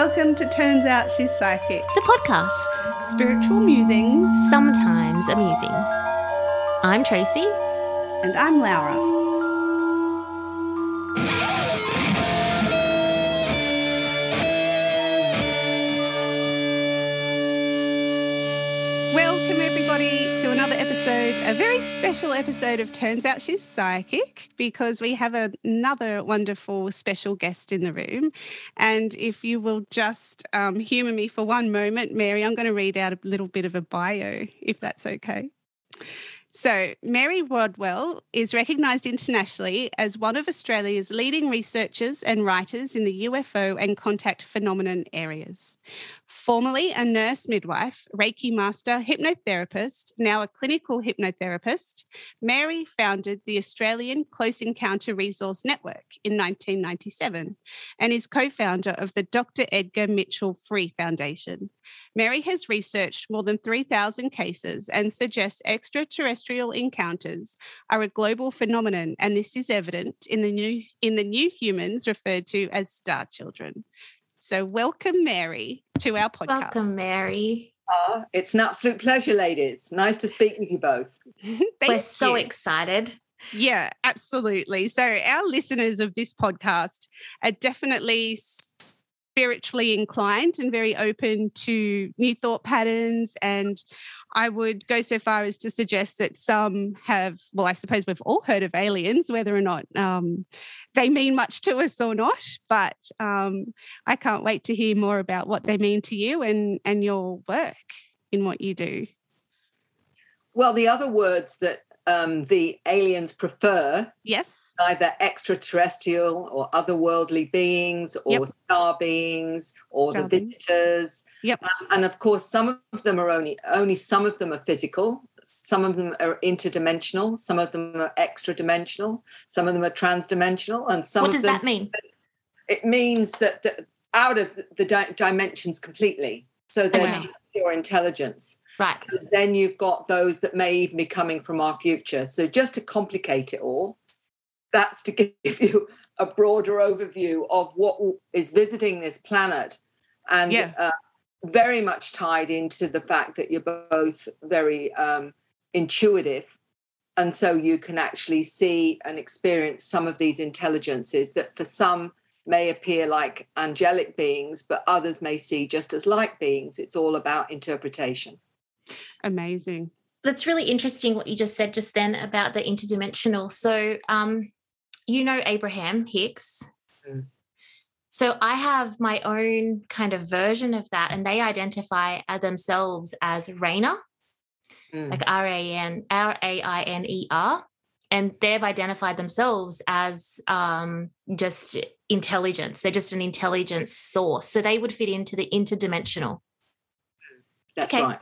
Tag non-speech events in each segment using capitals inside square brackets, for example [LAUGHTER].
Welcome to Turns Out She's Psychic, the podcast. Spiritual musings, sometimes amusing. I'm Tracy. And I'm Laura. Special episode of Turns Out She's Psychic, because we have another wonderful special guest in the room. And if you will just um, humour me for one moment, Mary, I'm going to read out a little bit of a bio, if that's okay. So, Mary Rodwell is recognised internationally as one of Australia's leading researchers and writers in the UFO and contact phenomenon areas. Formerly a nurse midwife, Reiki master, hypnotherapist, now a clinical hypnotherapist, Mary founded the Australian Close Encounter Resource Network in 1997 and is co founder of the Dr. Edgar Mitchell Free Foundation. Mary has researched more than 3,000 cases and suggests extraterrestrial encounters are a global phenomenon, and this is evident in the new in the new humans referred to as star children. So, welcome, Mary, to our podcast. Welcome, Mary. Oh, it's an absolute pleasure, ladies. Nice to speak with you both. [LAUGHS] We're so you. excited. Yeah, absolutely. So, our listeners of this podcast are definitely spiritually inclined and very open to new thought patterns. And I would go so far as to suggest that some have, well, I suppose we've all heard of aliens, whether or not um, they mean much to us or not. But um, I can't wait to hear more about what they mean to you and, and your work in what you do. Well, the other words that um, the aliens prefer. Yes. Either extraterrestrial or otherworldly beings or yep. star beings or star the visitors. Yep. Um, and of course, some of them are only only some of them are physical. Some of them are interdimensional. Some of them are extra dimensional. Some of them are transdimensional. And some what does them, that mean? It means that the, out of the di- dimensions completely. So they're okay. pure intelligence. Right. Then you've got those that may even be coming from our future. So just to complicate it all, that's to [LAUGHS] give you a broader overview of what is visiting this planet and yeah. uh, very much tied into the fact that you're both very um, intuitive and so you can actually see and experience some of these intelligences that for some may appear like angelic beings but others may see just as like beings it's all about interpretation Amazing. That's really interesting what you just said just then about the interdimensional. So, um, you know, Abraham Hicks. Mm. So I have my own kind of version of that, and they identify themselves as Rainer, mm. like R A N R A I N E R, and they've identified themselves as um, just intelligence. They're just an intelligence source, so they would fit into the interdimensional. That's okay. right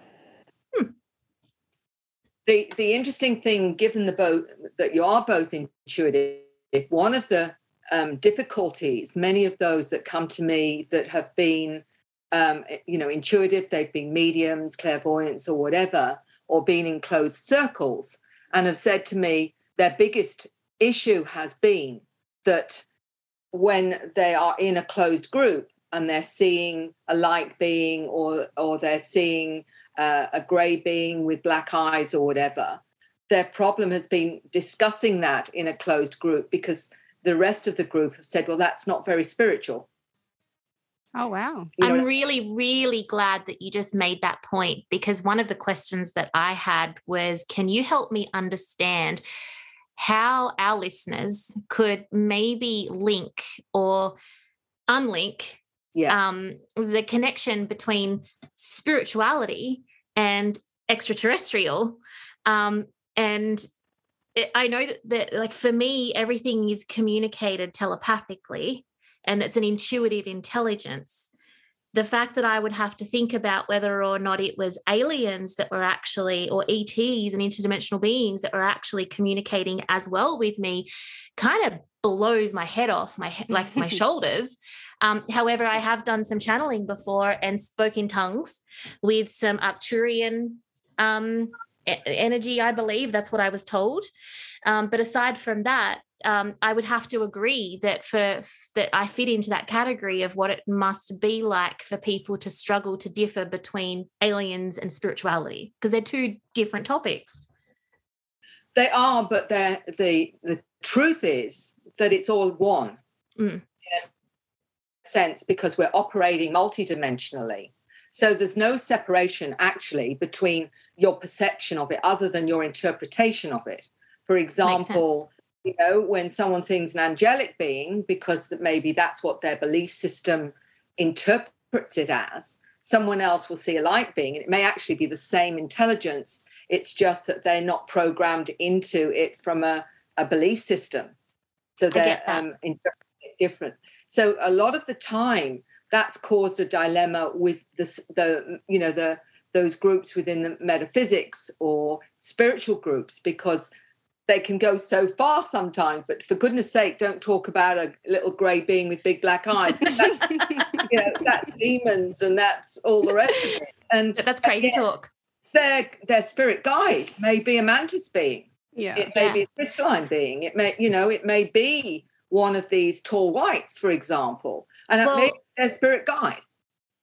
the the interesting thing, given the both that you are both intuitive, if one of the um, difficulties, many of those that come to me that have been, um, you know, intuitive, they've been mediums, clairvoyants, or whatever, or been in closed circles, and have said to me their biggest issue has been that when they are in a closed group and they're seeing a light being or or they're seeing uh, a grey being with black eyes or whatever. Their problem has been discussing that in a closed group because the rest of the group have said, well, that's not very spiritual. Oh, wow. You know I'm really, really glad that you just made that point because one of the questions that I had was can you help me understand how our listeners could maybe link or unlink yeah. um, the connection between spirituality and extraterrestrial. Um, and it, I know that, that, like, for me, everything is communicated telepathically and it's an intuitive intelligence. The fact that I would have to think about whether or not it was aliens that were actually, or ETs and interdimensional beings that were actually communicating as well with me kind of blows my head off my like my [LAUGHS] shoulders um, however, I have done some channeling before and spoke in tongues with some Arcturian um, energy, I believe. That's what I was told. Um, but aside from that, um, I would have to agree that for that I fit into that category of what it must be like for people to struggle to differ between aliens and spirituality because they're two different topics. They are, but the the truth is that it's all one Mm. Sense because we're operating multidimensionally. So there's no separation actually between your perception of it other than your interpretation of it. For example, you know, when someone sings an angelic being, because that maybe that's what their belief system interprets it as, someone else will see a light being, and it may actually be the same intelligence. It's just that they're not programmed into it from a, a belief system. So they're um, interpreting it different. So a lot of the time, that's caused a dilemma with the, the you know the those groups within the metaphysics or spiritual groups because they can go so far sometimes but for goodness sake don't talk about a little grey being with big black eyes That's, [LAUGHS] you know that's demons and that's all the rest of it and But that's crazy again, talk. their their spirit guide may be a mantis being yeah. it may Yeah. be a crystalline being it may you know it may be one of these tall whites for example and Well- be their spirit guide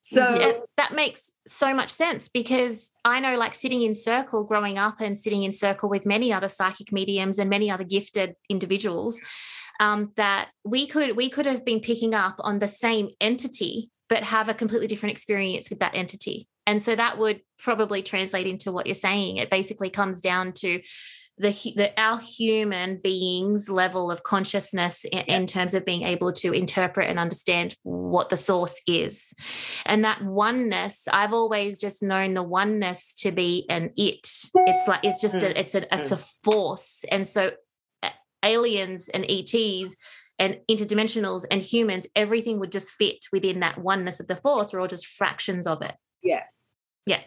so Yeah, that makes so much sense because I know, like, sitting in circle growing up and sitting in circle with many other psychic mediums and many other gifted individuals, um, that we could we could have been picking up on the same entity but have a completely different experience with that entity. And so that would probably translate into what you're saying. It basically comes down to the, the our human beings level of consciousness in, in terms of being able to interpret and understand what the source is. And that oneness i've always just known the oneness to be an it. It's like it's just a it's a it's a force. And so aliens and ets and interdimensionals and humans everything would just fit within that oneness of the force. We're all just fractions of it. Yeah. Yeah.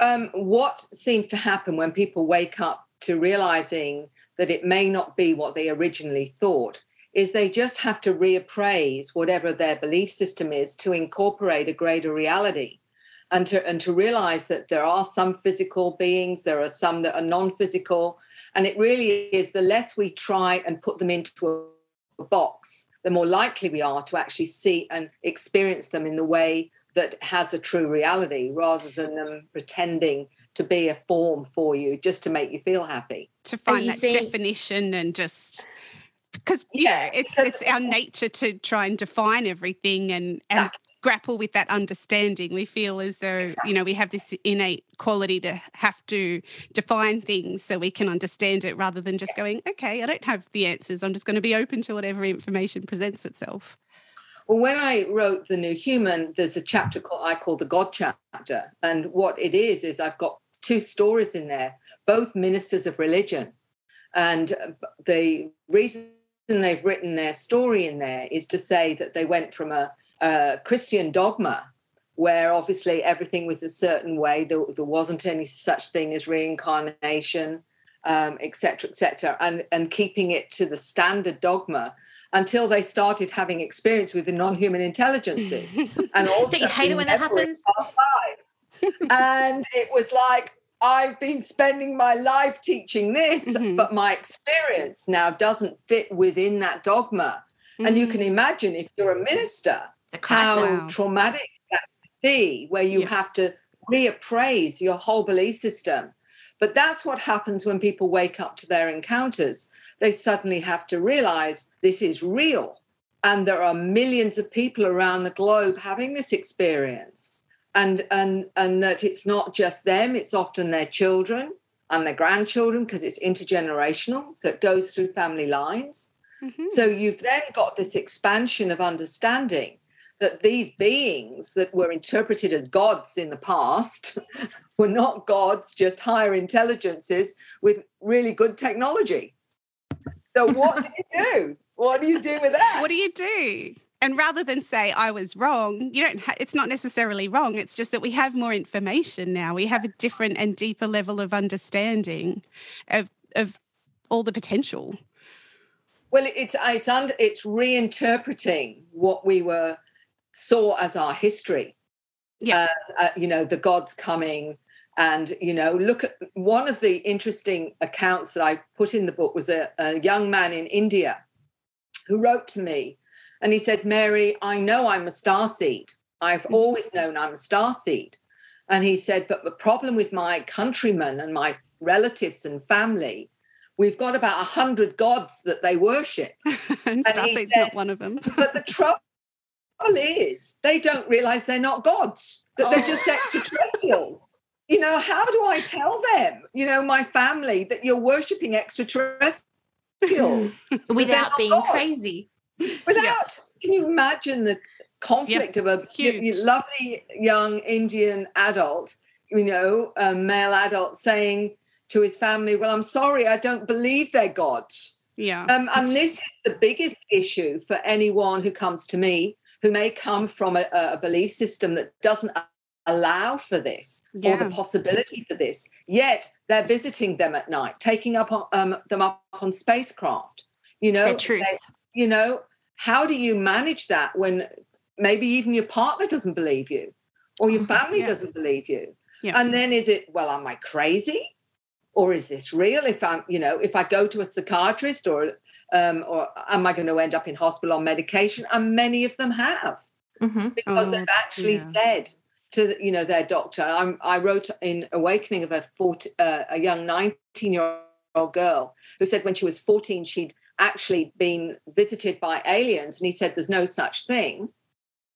Um, what seems to happen when people wake up to realizing that it may not be what they originally thought is they just have to reappraise whatever their belief system is to incorporate a greater reality and to and to realize that there are some physical beings there are some that are non-physical and it really is the less we try and put them into a, a box the more likely we are to actually see and experience them in the way that has a true reality rather than them pretending to be a form for you just to make you feel happy. to find that definition and just because Yeah, know it's it's our nature to try and define everything and and grapple with that understanding. We feel as though you know we have this innate quality to have to define things so we can understand it rather than just going okay i don't have the answers. I'm just going to be open to whatever information presents itself. Well, when I wrote The New Human, there's a chapter mm. called I call the God chapter. And what it is, is I've got two stories in there, both ministers of religion. And uh, the reason they've written their story in there is to say that they went from a, a Christian dogma where obviously everything was a certain way, there, there wasn't any such thing as reincarnation, um, et cetera, et cetera, and, and keeping it to the standard dogma until they started having experience with the non-human intelligences [LAUGHS] and also you hate it when that happens? And it was like i've been spending my life teaching this Mhm. but my experience now doesn't fit within that dogma. And you Mm. can imagine if you're a minister how traumatic that could be where you Yeah. have to reappraise your whole belief system. But that's what happens when people wake up to their encounters. They suddenly have to realize this is real. And there are millions of people around the globe having this experience and and and that it's not just them it's often their children and their grandchildren because it's intergenerational so it goes through family lines Mhm. so you've then got this expansion of understanding that these beings that were interpreted as gods in the past [LAUGHS] were not gods, just higher intelligences with really good technology. So what do you do? What do you do with that? what do you do and rather than say i was wrong you don't ha- it's not necessarily wrong it's just that we have more information now we have a different and deeper level of understanding of of all the potential Well, it's it's under it's reinterpreting what we were saw as our history. Yeah. Uh, uh, you know, the gods coming And, you know, look at one of the interesting accounts that I put in the book was a, a young man in India who wrote to me and he said, Mary, I know I'm a star seed. I've mm-hmm. always known I'm a star seed. And he said, but the problem with my countrymen and my relatives and family, we've got about a hundred gods that they worship. [LAUGHS] and, and Starseed's not one of them. but the [LAUGHS] trouble is they don't realize they're not gods, that they're just oh. extraterrestrials. You know, how do I tell them, you know, my family that you're worshiping extraterrestrials? [LAUGHS] Without being gods? crazy. Without, yeah. can you imagine the conflict yep. of a Huge. lovely young Indian adult, you know, a male adult saying to his family, Well, I'm sorry, I don't believe they're gods. Yeah. Um, and this is the biggest issue for anyone who comes to me who may come from a, a belief system that doesn't allow for this yeah. or the possibility for this. Yet they're visiting them at night, taking up on, um, them up on spacecraft. You know, truth. They, you know, how do you manage that when maybe even your partner doesn't believe you or your mm-hmm. family yeah. doesn't believe you? Yeah. And then is it, well, am I crazy? Or is this real? If I'm, you know, if I go to a psychiatrist or um, or am I going to end up in hospital on medication? And many of them have mm-hmm. because oh, they've actually yeah. said to you know their doctor. I'm, i wrote in Awakening of a 40, uh, a young 19 year old girl who said when she was 14 she'd actually been visited by aliens, and he said there's no such thing.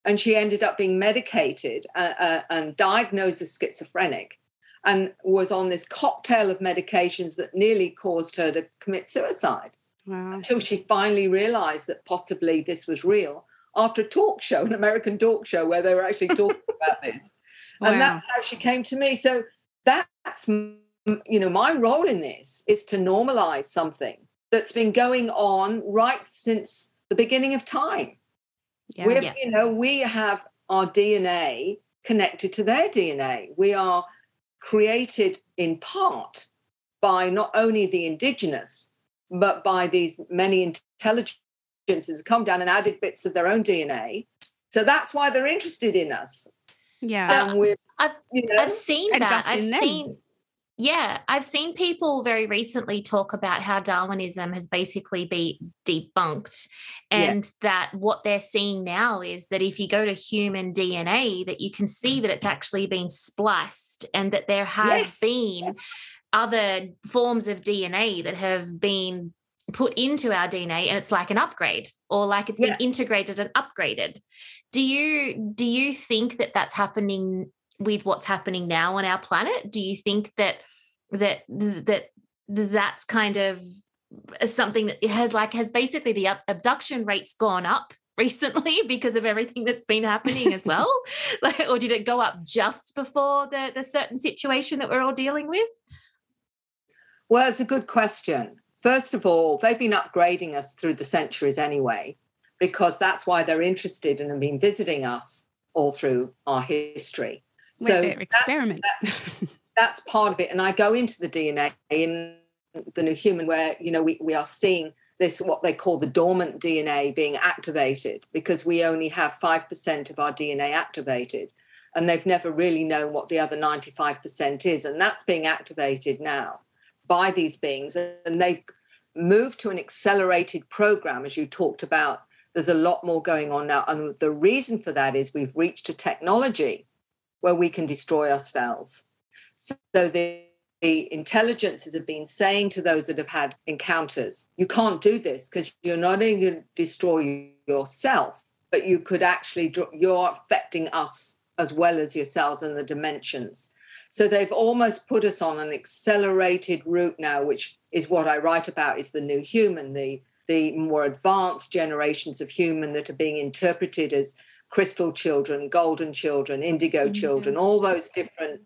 And she ended up being medicated uh, uh, and diagnosed as schizophrenic and was on this cocktail of medications that nearly caused her to commit suicide. Wow. Until she finally realized that possibly this was real after a talk show, an American talk show where they were actually [LAUGHS] talking about this. Wow. And that's how she came to me. So that's, you know, my role in this is to normalize something that's been going on right since the beginning of time. Yeah, We're, yeah. you know, we have our DNA connected to their DNA. We are created in part by not only the indigenous, but by these many intelligences come down and added bits of their own DNA. So that's why they're interested in us. Yeah. So I've, you know, I've seen that. I've seen yeah, I've seen people very recently talk about how Darwinism has basically been debunked and yeah. that what they're seeing now is that if you go to human DNA that you can see that it's actually been spliced and that there has yes. been other forms of DNA that have been put into our DNA and it's like an upgrade or like it's yeah. been integrated and upgraded. Do you do you think that that's happening with what's happening now on our planet? Do you think that that that that's kind of uh, something that has like has basically the abduction rates gone up [LAUGHS] recently because of everything that's been happening as well [LAUGHS] [LAUGHS] like or did it go up just before the the certain situation that we're all dealing with well, it's a good question. First of all, they've been upgrading us through the centuries anyway, because that's why they're interested and have been visiting us all through our history. With so experiment. That's, that's, that's part of it. And I go into the DNA in the new human where, you know, we, we are seeing this what they call the dormant DNA being activated because we only have 5% of our DNA activated and they've never really known what the other 95% is and that's being activated now by these beings and they've moved to an accelerated program as you talked about there's a lot more going on now and the reason for that is we've reached a technology where we can destroy ourselves. So the, the intelligences have been saying to those that have had encounters you can't do this because you're not only going to destroy yourself but you could actually you're affecting us as well as yourselves and the dimensions. So they've almost put us on an accelerated route now, which is what I write about is the new human, the the more advanced generations of human that are being interpreted as crystal children, golden children, indigo mm-hmm. children, all those different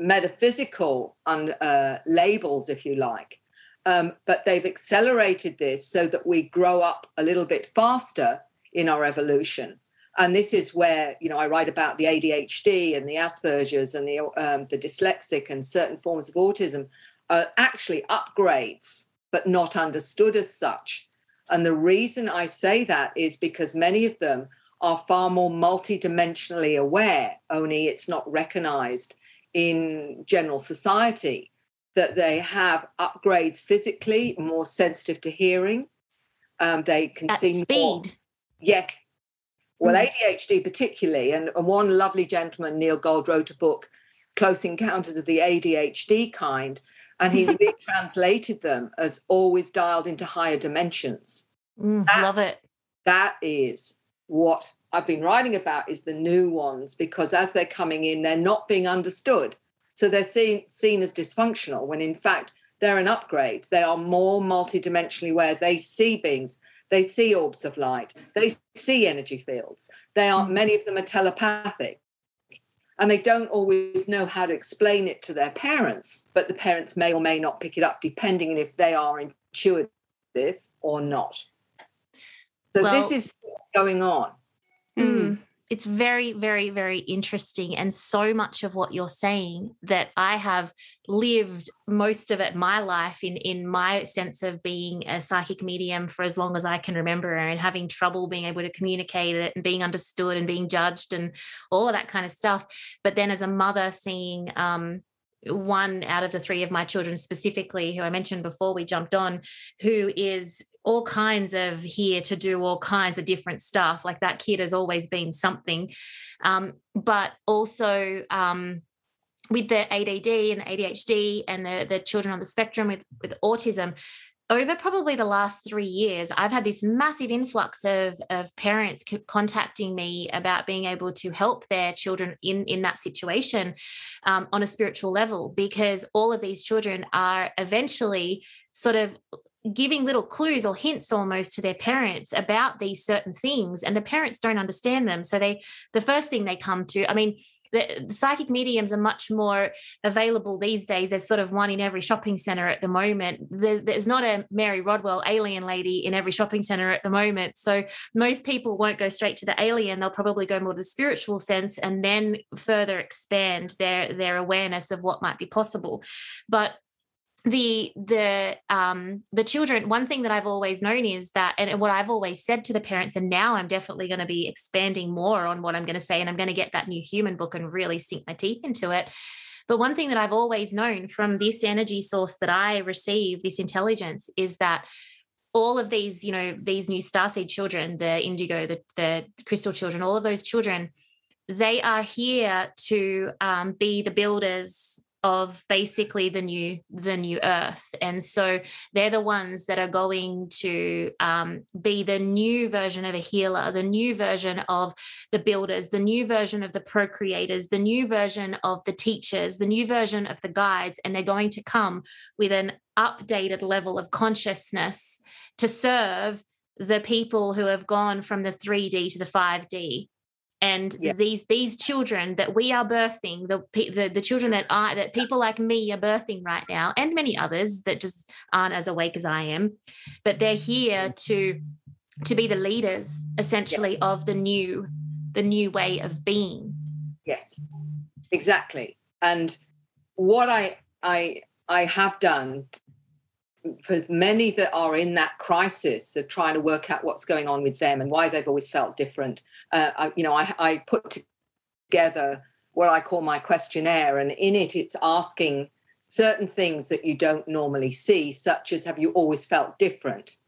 metaphysical un, uh, labels, if you like. Um, but they've accelerated this so that we grow up a little bit faster in our evolution and this is where you know I write about the ADHD and the Asperger's and the um, the dyslexic and certain forms of autism are actually upgrades, but not understood as such. And the reason I say that is because many of them are far more multidimensionally aware, only it's not recognized in general society that they have upgrades physically, more sensitive to hearing. Um, they can At see speed. more. Yeah. Well, Mm. ADHD particularly, and, and one lovely gentleman, Neil Gold, wrote a book, Close Encounters of the ADHD Kind, and he [LAUGHS] retranslated them as always dialed into higher dimensions. Mm, That- love it. That is what I've been writing about is the new ones because as they're coming in, they're not being understood. So they're seen seen as dysfunctional when in fact they're an upgrade. They are more multidimensionally aware. They see beings, they see orbs of light, they see energy fields. They are Mm. many of them are telepathic. And they don't always know how to explain it to their parents, but the parents may or may not pick it up depending on if they are intuitive or not. So Well- this is going on. Mm. It's very, very, very interesting. And so much of what you're saying that I have lived most of it, my life, in, in my sense of being a psychic medium for as long as I can remember and having trouble being able to communicate it and being understood and being judged and all of that kind of stuff. But then as a mother, seeing um, one out of the three of my children specifically, who I mentioned before we jumped on, who is all kinds of here to do all kinds of different stuff. Like that kid has always been something. Um, but also um, with the ADD and the ADHD and the, the children on the spectrum with, with autism, over probably the last three years, I've had this massive influx of, of parents contacting me about being able to help their children in, in that situation um, on a spiritual level, because all of these children are eventually sort of giving little clues or hints almost to their parents about these certain things and the parents don't understand them. So they the first thing they come to i mean the, the psychic mediums are much more available these days there's sort of one in every shopping center at the moment. There's, there's not a mary rodwell alien lady in every shopping center at the moment. So most people won't go straight to the alien. They'll probably go more to the spiritual sense and then further expand their their awareness of what might be possible. But the the um the children one thing that i've always known is that and what i've always said to the parents and now i'm definitely going to be expanding more on what i'm going to say and i'm going to get that new human book and really sink my teeth into it. But one thing that i've always known from this energy source that i receive this intelligence is that all of these you know these new starseed children the indigo the, the crystal children all of those children they are here to um, be the builders of basically the new the new earth. And so they're the ones that are going to um, be the new version of a healer the new version of the builders the new version of the procreators the new version of the teachers the new version of the guides. And they're going to come with an updated level of consciousness to serve the people who have gone from the 3d to the 5d and Yeah. these these children that we are birthing the, the the children that I that people like me are birthing right now and many others that just aren't as awake as I am but they're here to to be the leaders essentially of the new the new way of being Yes, exactly. And what I I I have done for many that are in that crisis of trying to work out what's going on with them and why they've always felt different, uh, I, you know, I, I put together what I call my questionnaire, and in it, it's asking certain things that you don't normally see, such as have you always felt different,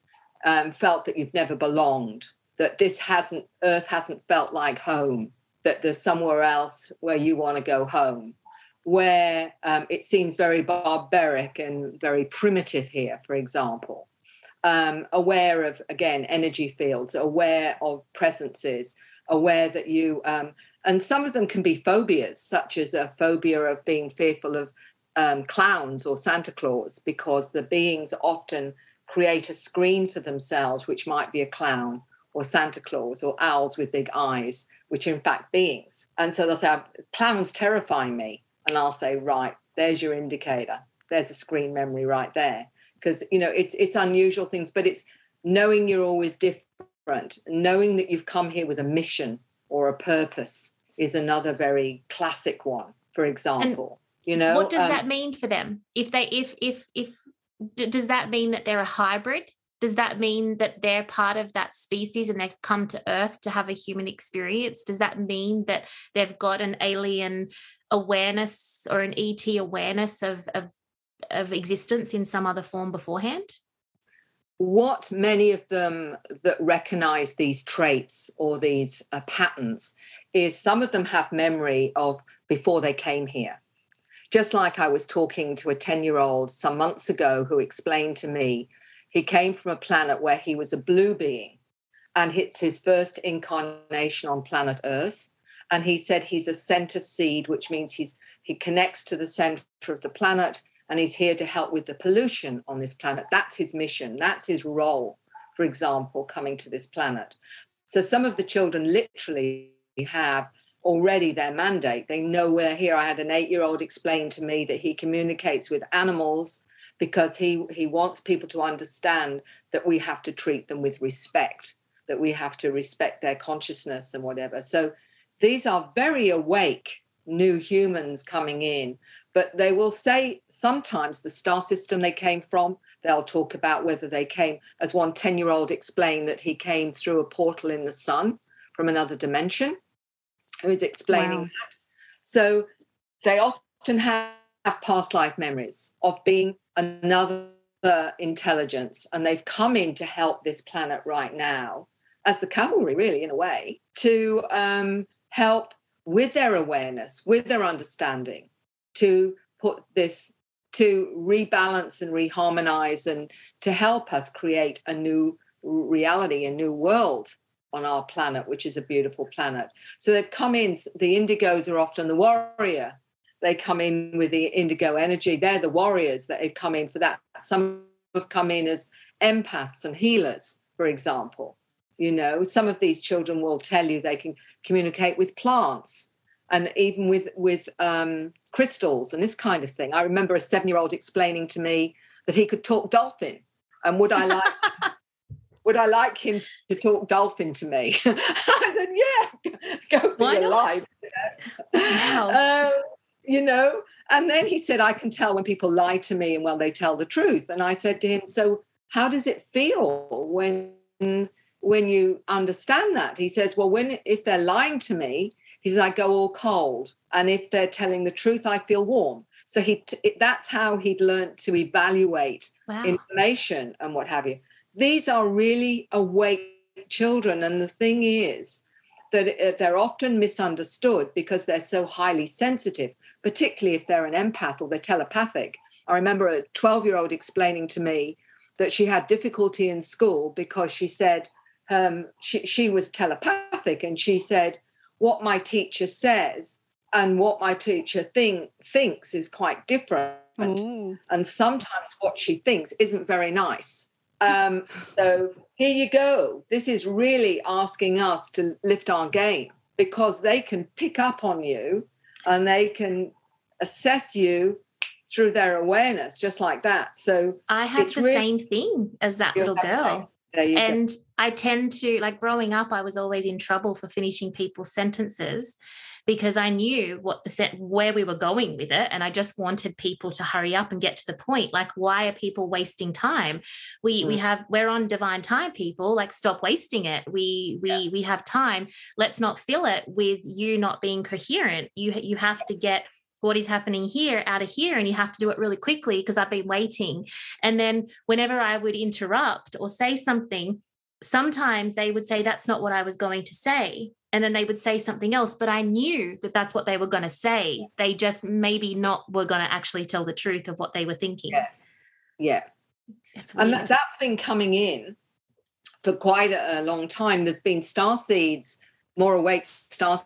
um, felt that you've never belonged, that this hasn't, Earth hasn't felt like home, that there's somewhere else where you want to go home, where um, it seems very barbaric and very primitive here, for example. Um, aware of, again, energy fields, aware of presences, aware that you, um, and some of them can be phobias, such as a phobia of being fearful of um, clowns or Santa Claus, because the beings often create a screen for themselves, which might be a clown or Santa Claus or owls with big eyes, which are in fact beings. And so they'll say, clowns terrify me. And I'll say, right, there's your indicator. There's a screen memory right there. Because, you know, it's it's unusual things, but it's knowing you're always different, knowing that you've come here with a mission or a purpose is another very classic one, for example. you know, what does um, that mean for them if they if if if d- does that mean that they're a hybrid does that mean that they're part of that species and they've come to Earth to have a human experience? Does that mean that they've got an alien awareness or an ET awareness of, of, of existence in some other form beforehand? What many of them that recognize these traits or these uh, patterns is some of them have memory of before they came here. Just like I was talking to a 10 year old some months ago who explained to me he came from a planet where he was a blue being and it's his first incarnation on planet Earth. And he said he's a center seed, which means he's he connects to the center of the planet and he's here to help with the pollution on this planet. That's his mission. That's his role, for example, coming to this planet. So some of the children literally have already their mandate. They know we're here. I had an eight year old explain to me that he communicates with animals because he he wants people to understand that we have to treat them with respect that we have to respect their consciousness and whatever so these are very awake new humans coming in but they will say sometimes the star system they came from they'll talk about whether they came as one 10 year old explained that he came through a portal in the sun from another dimension who is explaining wow. that so they often have past life memories of being another intelligence and they've come in to help this planet right now as the cavalry really in a way to um, help with their awareness with their understanding to put this to rebalance and reharmonize and to help us create a new reality a new world on our planet which is a beautiful planet. So they've come in the indigos are often the warrior they come in with the indigo energy. They're the warriors that have come in for that. Some have come in as empaths and healers, for example. You know, some of these children will tell you they can communicate with plants and even with with um, crystals and this kind of thing. I remember a seven-year-old explaining to me that he could talk dolphin, and would I [LAUGHS] like would I like him to talk dolphin to me? [LAUGHS] I said, yeah, go for Why your not? life. Wow. [LAUGHS] Um, you know? And then he said i can tell when people lie to me and when they tell the truth. And i said to him so how does it feel when when you understand that? He says well when if they're lying to me he says i go all cold. And if they're telling the truth i feel warm. So he that's how he'd learned to evaluate wow. information and what have you. These are really awake children. And the thing is that they're often misunderstood because they're so highly sensitive particularly if they're an empath or they're telepathic. I remember a 12 year old explaining to me that she had difficulty in school because she said um, she, she was telepathic and she said, What my teacher says and what my teacher think, thinks is quite different. Mm. And sometimes what she thinks isn't very nice. Um, so here you go. This is really asking us to lift our game because they can pick up on you and they can assess you through their awareness just like that so i had the really, same thing as that little girl and go. i tend to like growing up i was always in trouble for finishing people's sentences because I knew what the set where we were going with it. And I just wanted people to hurry up and get to the point. Like why are people wasting time? We mm. we have we're on divine time people. Like stop wasting it. We we yeah. we have time. Let's not fill it with you not being coherent. You you have to get what is happening here out of here and you have to do it really quickly because I've been waiting. And then whenever I would interrupt or say something sometimes they would say that's not what I was going to say and then they would say something else but i knew that that's what they were going to say they just maybe not were going to actually tell the truth of what they were thinking. Yeah. Yeah. And that, that's been coming in for quite a, a long time. There's been star seeds more awake star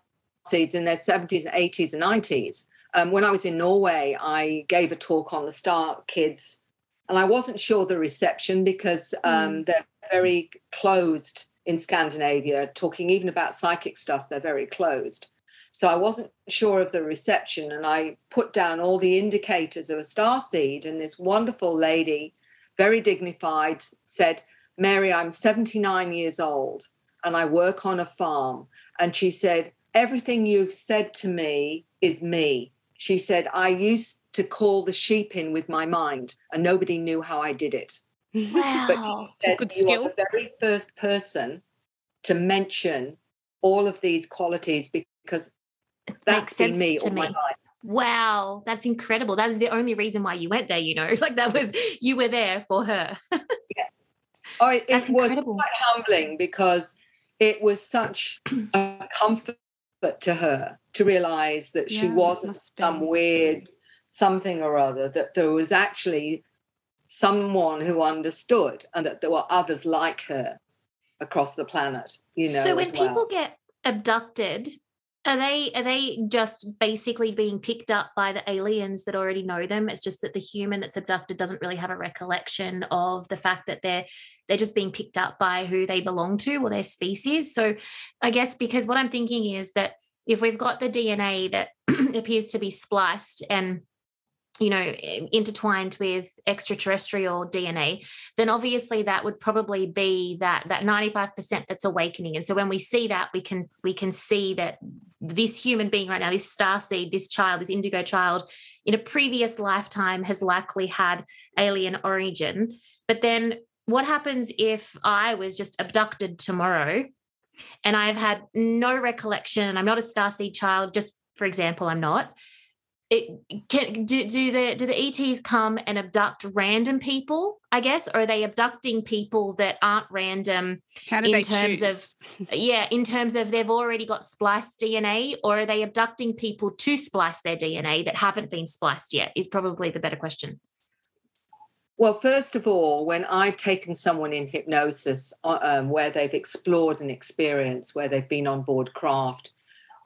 seeds in their 70s and 80s and 90s um, when i was in norway i gave a talk on the star kids and i wasn't sure the reception because um, mm. they're very closed in Scandinavia, talking even about psychic stuff, they're very closed. So I wasn't sure of the reception, and I put down all the indicators of a star seed. And this wonderful lady, very dignified, said, Mary, I'm 79 years old and I work on a farm. And she said, Everything you've said to me is me. She said, I used to call the sheep in with my mind, and nobody knew how I did it. [LAUGHS] Wow. But good you skill. are the very first person to mention all of these qualities because that's been me all me. my life. Wow, that's incredible. That is the only reason why you went there, you know. [LAUGHS] Like that was you were there for her. yeah. Oh, [LAUGHS] it, it was quite humbling because it was such a comfort to her to realize that yeah, she wasn't some weird something or other, that there was actually someone who understood and that there were others like her across the planet, you know. So when well. people get abducted, are they are they just basically being picked up by the aliens that already know them? It's just that the human that's abducted doesn't really have a recollection of the fact that they're they're just being picked up by who they belong to or their species. So I guess because what I'm thinking is that if we've got the DNA that [CLEARS THROAT] appears to be spliced and you know intertwined with extraterrestrial dna then obviously that would probably be that that 95% that's awakening. And so when we see that we can we can see that this human being right now this star seed this child this indigo child in a previous lifetime has likely had alien origin. But then what happens if i was just abducted tomorrow and i've had no recollection i'm not a star seed child just for example i'm not it can do, do the do the ETs come and abduct random people, I guess, or are they abducting people that aren't random How do in terms choose? of [LAUGHS] yeah, in terms of they've already got spliced DNA, or are they abducting people to splice their DNA that haven't been spliced yet? Is probably the better question. Well, first of all, when I've taken someone in hypnosis uh, um, where they've explored an experience, where they've been on board craft,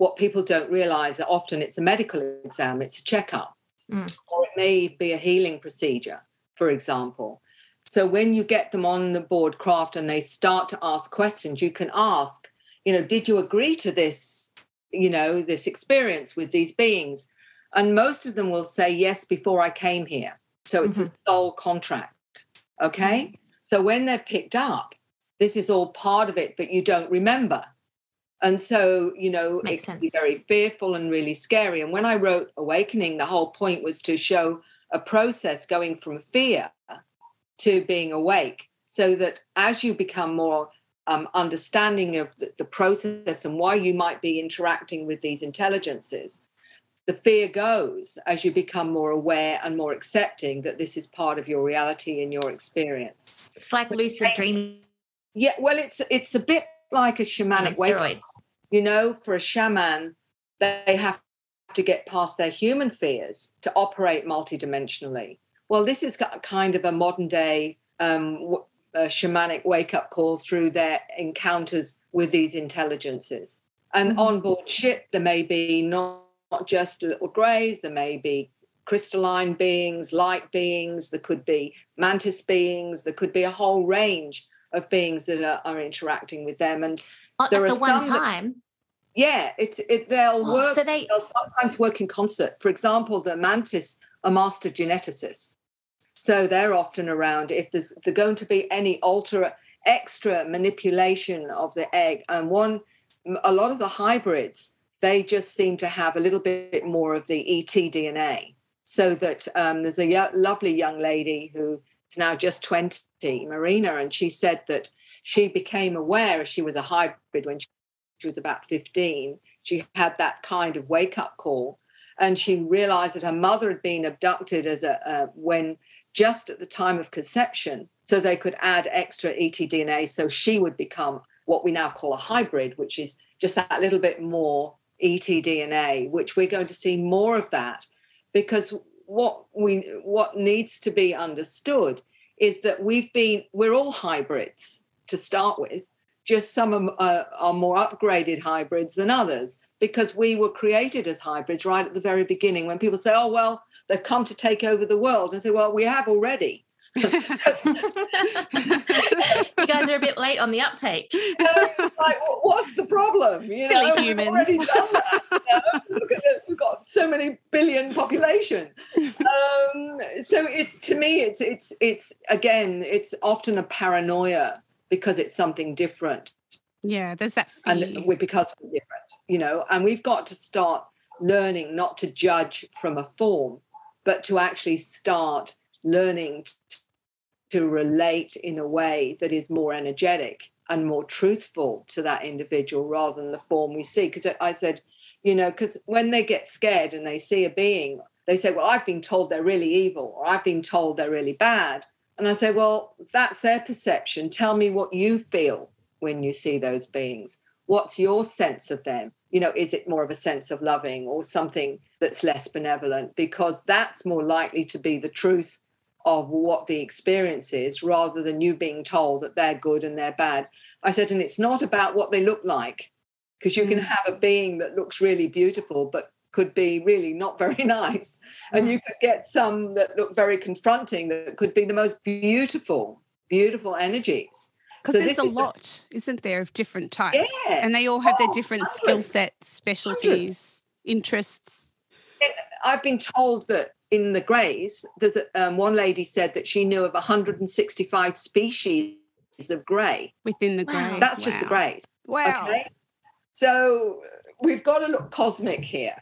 what people don't realize that often it's a medical exam, it's a checkup, mm. or it may be a healing procedure, for example. So when you get them on the board craft and they start to ask questions, you can ask, you know, did you agree to this, you know, this experience with these beings? And most of them will say yes before I came here. So it's mm-hmm. a soul contract. Okay. Mm-hmm. So when they're picked up, this is all part of it, but you don't remember. And so, you know, Makes it can sense. be very fearful and really scary. And when I wrote Awakening, the whole point was to show a process going from fear to being awake so that as you become more um, understanding of the, the, process and why you might be interacting with these intelligences, the fear goes as you become more aware and more accepting that this is part of your reality and your experience. It's like lucid dreaming. Yeah, well, it's it's a bit like a shamanic wake You know, for a shaman, they have to get past their human fears to operate multidimensionally. Well, this is kind of a modern day um, a shamanic wake up call through their encounters with these intelligences. And mm-hmm. on board ship, there may be not, not just little greys, there may be crystalline beings, light beings, there could be mantis beings, there could be a whole range of beings that are, are interacting with them. And At there the are one time. That, yeah, it's it. They'll oh, work. So they they'll sometimes work in concert. For example, the mantis are master geneticists, so they're often around. If there's if there's going to be any alter extra manipulation of the egg, and one, a lot of the hybrids, they just seem to have a little bit more of the ET DNA. So that um, there's a lovely young lady who now just 20, Marina, and she said that she became aware she was a hybrid when she was about 15. She had that kind of wake up call, and she realized that her mother had been abducted as a uh, when just at the time of conception, so they could add extra etDNA, so she would become what we now call a hybrid, which is just that little bit more etDNA, which we're going to see more of that because what we what needs to be understood is that we've been we're all hybrids to start with. Just some are, uh, are more upgraded hybrids than others because we were created as hybrids right at the very beginning when people say oh well they've come to take over the world. And say well we have already [LAUGHS] you guys are a bit late on the uptake. [LAUGHS] like, what's the problem? You Silly know, humans. We've, we've got so many billion population. Um, so it's to me, it's it's it's again, it's often a paranoia because it's something different. Yeah, there's that. Fear. And we because we're different, you know, and we've got to start learning not to judge from a form, but to actually start learning to relate in a way that is more energetic and more truthful to that individual rather than the form we see. Because I said, you know, because when they get scared and they see a being, they say, Well, I've been told they're really evil, or I've been told they're really bad. And I say, Well, that's their perception. Tell me what you feel when you see those beings. What's your sense of them? You know, is it more of a sense of loving or something that's less benevolent? Because that's more likely to be the truth of what the experience is rather than you being told that they're good and they're bad. I said, and it's not about what they look like, because you mm. can have a being that looks really beautiful, but could be really not very [LAUGHS] nice. And you could get some that look very confronting that could be the most beautiful, beautiful energies. Because so there's a lot, a, isn't there, of different types? Yeah. And they all have oh, their different skill sets, specialties, interests. I've been told that in the greys, there's a, um, one lady said that she knew of 165 species of grey within the grey. That's wow. just the greys. Wow. Okay? So we've got to look cosmic here.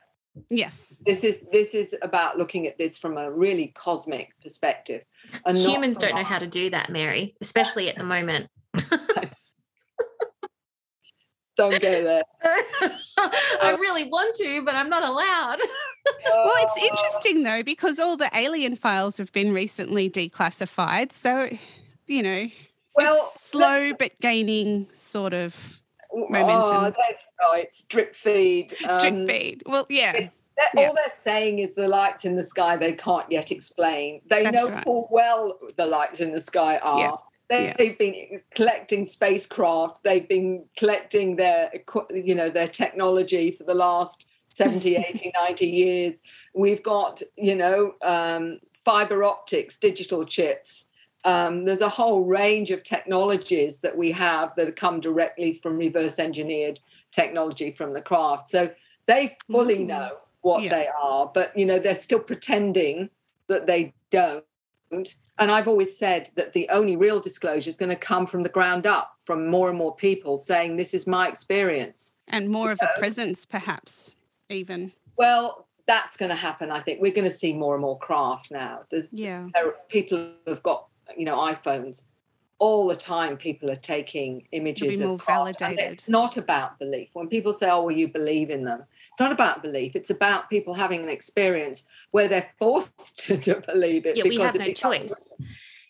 Yes. This is this is about looking at this from a really cosmic perspective. Humans don't know how to do that, Mary, especially at the moment. [LAUGHS] [LAUGHS] don't go there. [LAUGHS] I really want to, but I'm not allowed. [LAUGHS] well, it's interesting though because all the alien files have been recently declassified, so you know, well, slow but gaining sort of momentum. Oh, that's right. Drip feed. Um, drip feed. Well, yeah. yeah. All they're saying is the lights in the sky they can't yet explain. They that's know right. full well the lights in the sky are. Yeah. They, yeah. They've been collecting spacecraft. They've been collecting their, you know, their technology for the last 70, [LAUGHS] 80, 90 years. We've got, you know, um, fiber optics, digital chips. Um, there's a whole range of technologies that we have that come directly from reverse engineered technology from the craft. So they fully mm-hmm. know what yeah. they are, but you know they're still pretending that they don't. And I've always said that the only real disclosure is going to come from the ground up, from more and more people saying, "This is my experience," and more you of a presence, perhaps even. Well, that's going to happen. I think we're going to see more and more craft now. There's yeah, there, people have got you know iPhones all the time people are taking images be more of validated. It's not about belief. When people say, "Oh, well, you believe in them," it's not about belief. It's about people having an experience where they're forced [LAUGHS] to, to believe it. Yeah, we have no choice.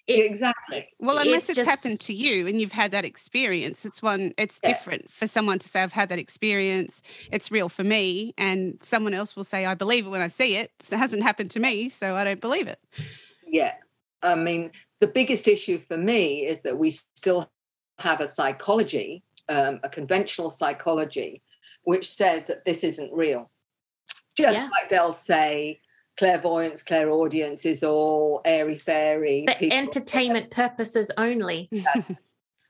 It, exactly. Well, unless it's, it's just... happened to you and you've had that experience, it's one. It's yeah. different for someone to say, "I've had that experience. It's real for me," and someone else will say, "I believe it when I see it." It hasn't happened to me, so I don't believe it. Yeah, I mean, the biggest issue for me is that we still have a psychology, um, a conventional psychology, which says that this isn't real. Just yeah. like they'll say, clairvoyance, clairaudience is all airy fairy. For entertainment [LAUGHS] purposes only.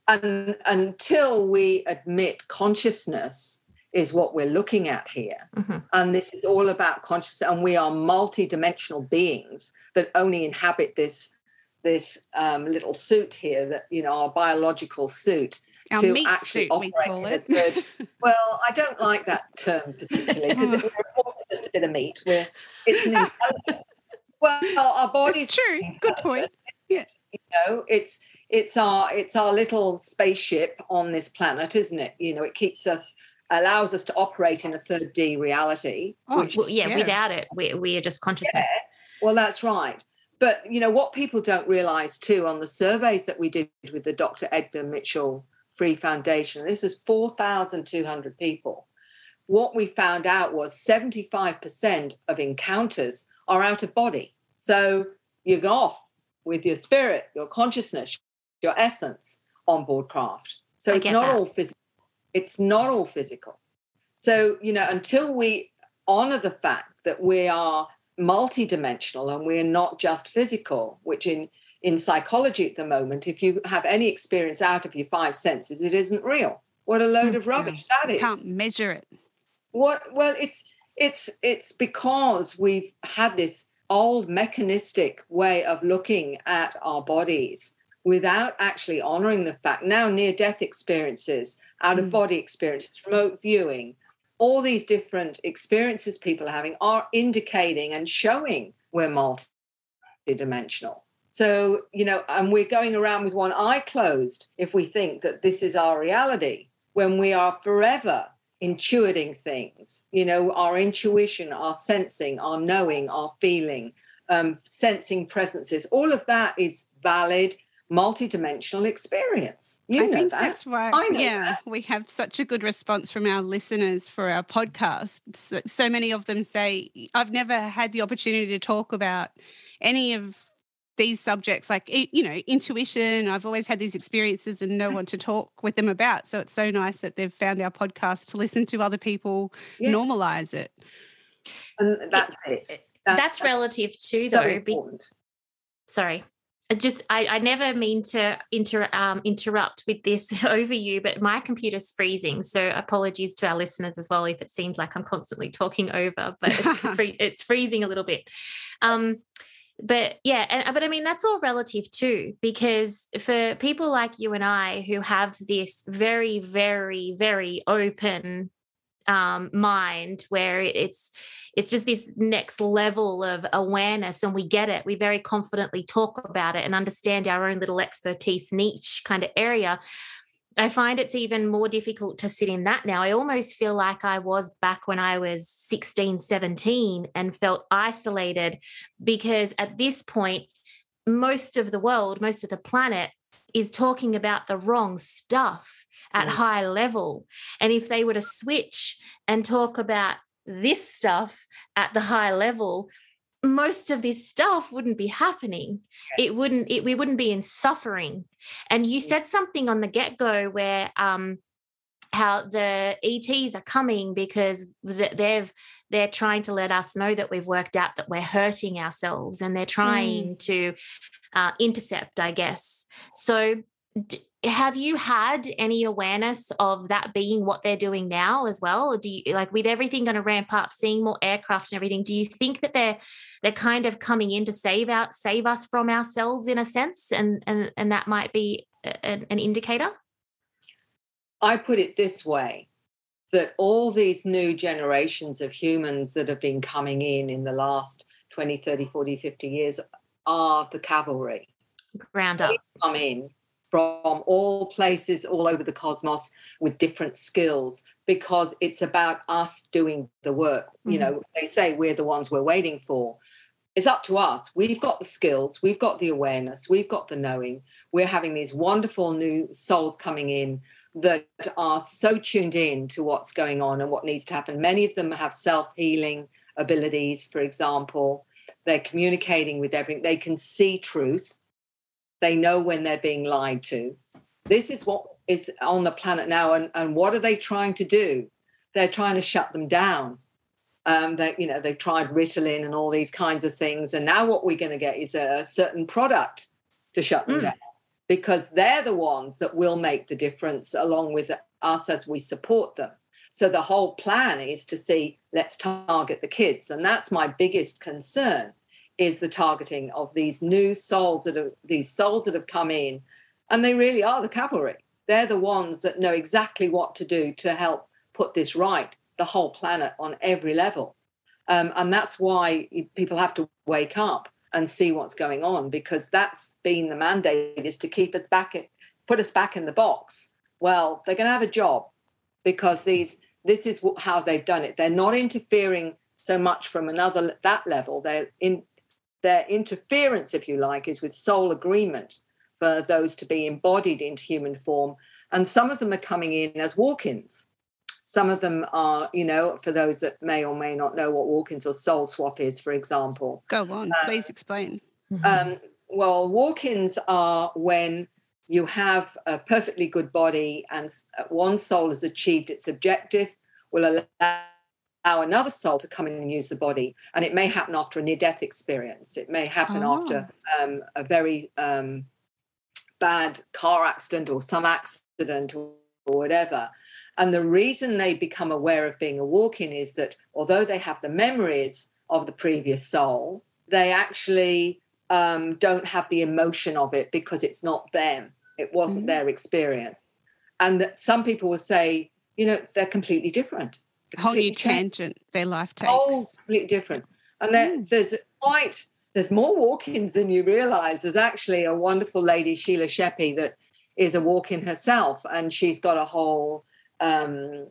and until we admit consciousness is what we're looking at here. Mm-hmm. And this is all about consciousness. And we are multi-dimensional beings that only inhabit this this um, little suit here that you know our biological suit our to actually suit, operate we Good, [LAUGHS] well, I don't like that term particularly because we're just a bit of meat. We're it's an intelligence. [LAUGHS] well, our bodies. It's true. Good point. Yeah. You know, it's it's our it's our little spaceship on this planet, isn't it? You know, it keeps us allows us to operate in a third D reality. Oh, which, well, yeah, yeah, Without it, we we are just consciousness. Yeah. Well, that's right. But you know what people don't realize too on the surveys that we did with the Dr. Edgar Mitchell Free Foundation, this was 4,200 people. What we found out was 75% of encounters are out of body. So you go off with your spirit, your consciousness, your essence on board craft. So I it's not that. all physical. It's not all physical. So, you know, until we honor the fact that we are multidimensional and we're not just physical, which in in psychology at the moment, if you have any experience out of your five senses, it isn't real. What a load of rubbish yeah. that is. Can't measure it. What well it's it's it's because we've had this old mechanistic way of looking at our bodies without actually honoring the fact now near death experiences out of hmm. body experiences remote viewing all these different experiences people are having are indicating and showing we're multi-dimensional. So, you know, and we're going around with one eye closed if we think that this is our reality when we are forever intuiting things, you know, our intuition, our sensing, our knowing, our feeling, um, sensing presences, all of that is valid multi-dimensional experience. You I know think that. that's why, I know yeah, that. we have such a good response from our listeners for our podcast. So, so many of them say, I've never had the opportunity to talk about any of these subjects like you know intuition i've always had these experiences and no one to talk with them about so it's so nice that they've found our podcast to listen to other people Yeah. normalize it And that's it. it- That- that's, relative too, so though. be- sorry. I just I, I never mean to inter, um, interrupt with this [LAUGHS] over you, but my computer's freezing. So apologies to our listeners as well if it seems like I'm constantly talking over, but it's, [LAUGHS] it's freezing a little bit. Um, but yeah, and, but I mean that's all relative too, because for people like you and I who have this very, very, very open um, mind where it's it's just this next level of awareness and we get it we very confidently talk about it and understand our own little expertise niche kind of area i find it's even more difficult to sit in that now i almost feel like i was back when i was 16 17 and felt isolated because at this point most of the world most of the planet is talking about the wrong stuff at Mm. high level and if they were to switch and talk about this stuff at the high level most of this stuff wouldn't be happening. It wouldn't it, we wouldn't be in suffering. And you Mm. said something on the get-go where um how the ets are coming because they've they're trying to let us know that we've worked out that we're hurting ourselves and they're trying to uh, intercept i guess. So d- have you had any awareness of that being what they're doing now as well? Or do you like with everything going to ramp up seeing more aircraft and everything do you think that they're they're kind of coming in to save out save us from ourselves in a sense? And and and that might be an, an indicator? I put it this way that all these new generations of humans that have been coming in in the last 20, 30, 40, 50 years are the cavalry. ground up. Come in from all places all over the cosmos with different skills because it's about us doing the work. You Mhm. know, they say we're the ones we're waiting for. It's up to us. We've got the skills, we've got the awareness, we've got the knowing. We're having these wonderful new souls coming in that are so tuned in to what's going on and what needs to happen. Many of them have self healing abilities, for example. They're communicating with everything. They can see truth. They know when they're being lied to. This is what is on the planet now. And, and what are they trying to do? They're trying to shut them down. Um, they, you know, they've tried Ritalin and all these kinds of things. And now what we're going to get is a certain product to shut them Mm. down because they're the ones that will make the difference along with us as we support them. So the whole plan is to see let's target the kids, and that's my biggest concern is the targeting of these new souls that are these souls that have come in, and they really are the cavalry. They're the ones that know exactly what to do to help put this right, the whole planet on every level, um, and that's why people have to wake up and see what's going on because that's been the mandate is to keep us back in, put us back in the box. Well, they're going to have a job because these this is how they've done it. They're not interfering so much from another that level. They're in their interference, if you like, is with soul agreement for those to be embodied into human form. And some of them are coming in as walk-ins. Some of them are, you know, for those that may or may not know what walk-ins or soul swap is, for example. go on Uh, please explain Um, well, walk ins are when you have a perfectly good body and uh, one soul has achieved its objective, will allow allow another soul to come in and use the body. And it may happen after a near death experience, it may happen after um, a very um, bad car accident or some accident or, whatever. And the reason they become aware of being a walk in is that although they have the memories of the previous soul, they actually um, don't have the emotion of it because it's not them. It wasn't Mhm. their experience. And that some people will say, you know, they're completely different. Whole new tangent their life takes Oh, completely different. And there, Mm. there's quite there's more walk-ins than you realize. There's actually a wonderful lady, Sheila Sheppy, that is a walk-in herself, and she's got a whole um,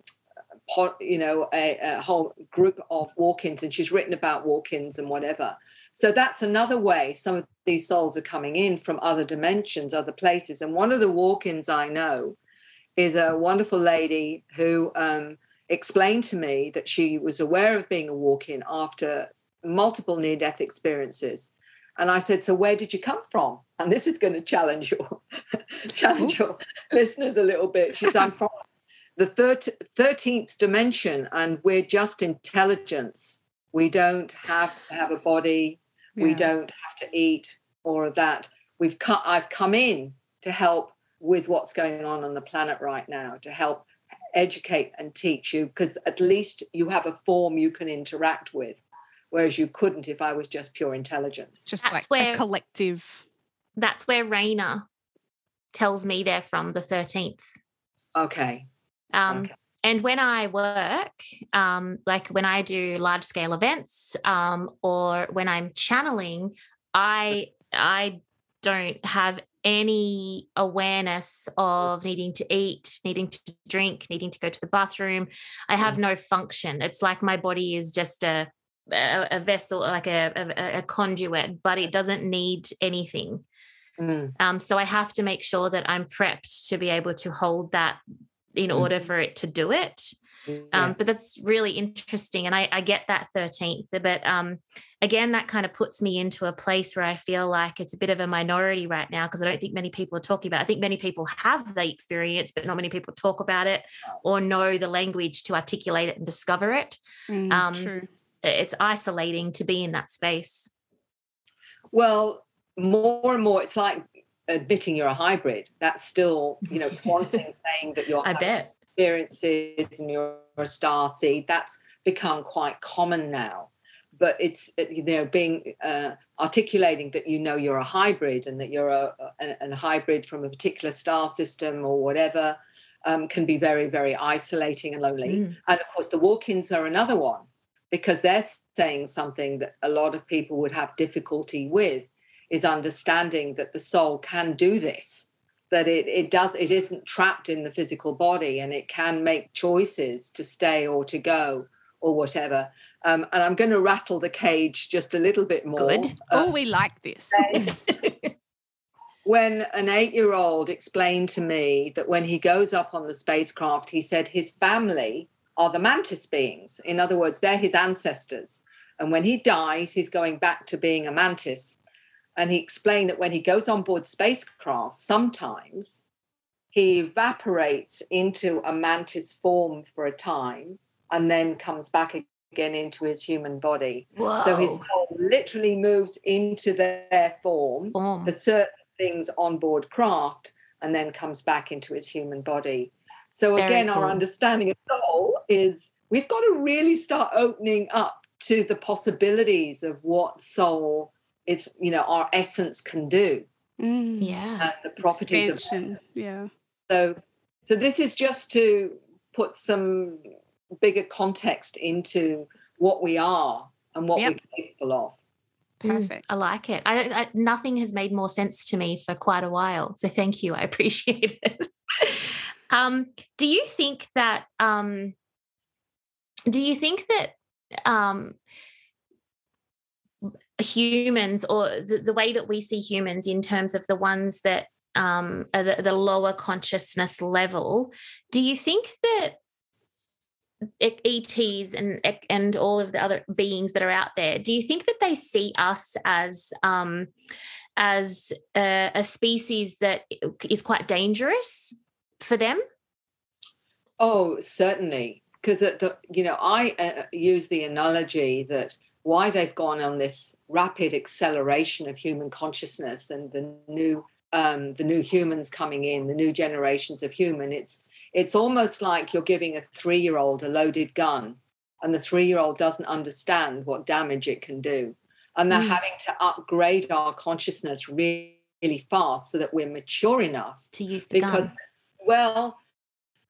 you know, a, a, whole group of walk-ins, and she's written about walk-ins and whatever. So that's another way some of these souls are coming in from other dimensions, other places. And one of the walk-ins I know is a wonderful lady who um, explained to me that she was aware of being a walk-in after multiple near-death experiences. And I said, "So where did you come from?" And this is going to challenge your [LAUGHS] challenge your listeners a little bit. She said, "I'm from the 13th dimension and we're just intelligence we don't have to have a body yeah. we don't have to eat or that we've come i've come in to help with what's going on on the planet right now to help educate and teach you because at least you have a form you can interact with whereas you couldn't if i was just pure intelligence. Just that's like where, a collective that's where Raina tells me they're from the 13th okay. Um, okay. And when I work, um, like when I do large scale events um, or when I'm channeling, I I don't have any awareness of needing to eat, needing to drink, needing to go to the bathroom. I have mm. no function. It's like my body is just a a, a vessel, like a, a, a, conduit, but it doesn't need anything. Mm. Um, so I have to make sure that I'm prepped to be able to hold that in order mm-hmm. for it to do it. Um, but that's really interesting. And I, I get that 13th. But um, again, that kind of puts me into a place where I feel like it's a bit of a minority right now because I don't think many people are talking about it. I think many people have the experience, but not many people talk about it or know the language to articulate it and discover it. Mm, um, true. It's isolating to be in that space. Well, more and more, it's like admitting you're a hybrid. That's still, you know, [LAUGHS] one thing saying that you're I bet. Experiences and you're a star seed. That's become quite common now. But it's you know being uh, articulating that you know you're a hybrid and that you're a, a, a hybrid from a particular star system or whatever um, can be very very isolating and lonely. Mm. And of course, the walk-ins are another one because they're saying something that a lot of people would have difficulty with is understanding that the soul can do this that it, it does it isn't trapped in the physical body and it can make choices to stay or to go or whatever. Um, and i'm going to rattle the cage just a little bit more. Good. Uh, oh we like this. [LAUGHS] when an eight year old explained to me that when he goes up on the spacecraft he said his family are the mantis beings. In other words they're his ancestors. And when he dies he's going back to being a mantis and he explained that when he goes on board spacecraft, sometimes he evaporates into a mantis form for a time and then comes back again into his human body. Whoa. So his soul literally moves into their form form for certain things on board craft and then comes back into his human body. So Very again, cool. our understanding of soul is we've got to really start opening up to the possibilities of what soul is you know our essence can do mm. yeah the properties Expansion. of yeah so so this is just to put some bigger context into what we are and what yep. we're capable of mm, Perfect. I like it. I, I, nothing has made more sense to me for quite a while. So thank you. I [LAUGHS] appreciate it. um, do you think that um, do you think that um, humans or the, the, way that we see humans in terms of the ones that um, are the, the lower consciousness level, do you think that ETs and and all of the other beings that are out there, do you think that they see us as um, as a, a species that is quite dangerous for them? Oh, certainly, because the you know I uh, use the analogy that why they've gone on this rapid acceleration of human consciousness and the new um, the new humans coming in, the new generations of human. It's it's almost like you're giving a three year old a loaded gun, and the three year old doesn't understand what damage it can do, and they're mm. having to upgrade our consciousness really, really fast so that we're mature enough to use the because, gun. Well,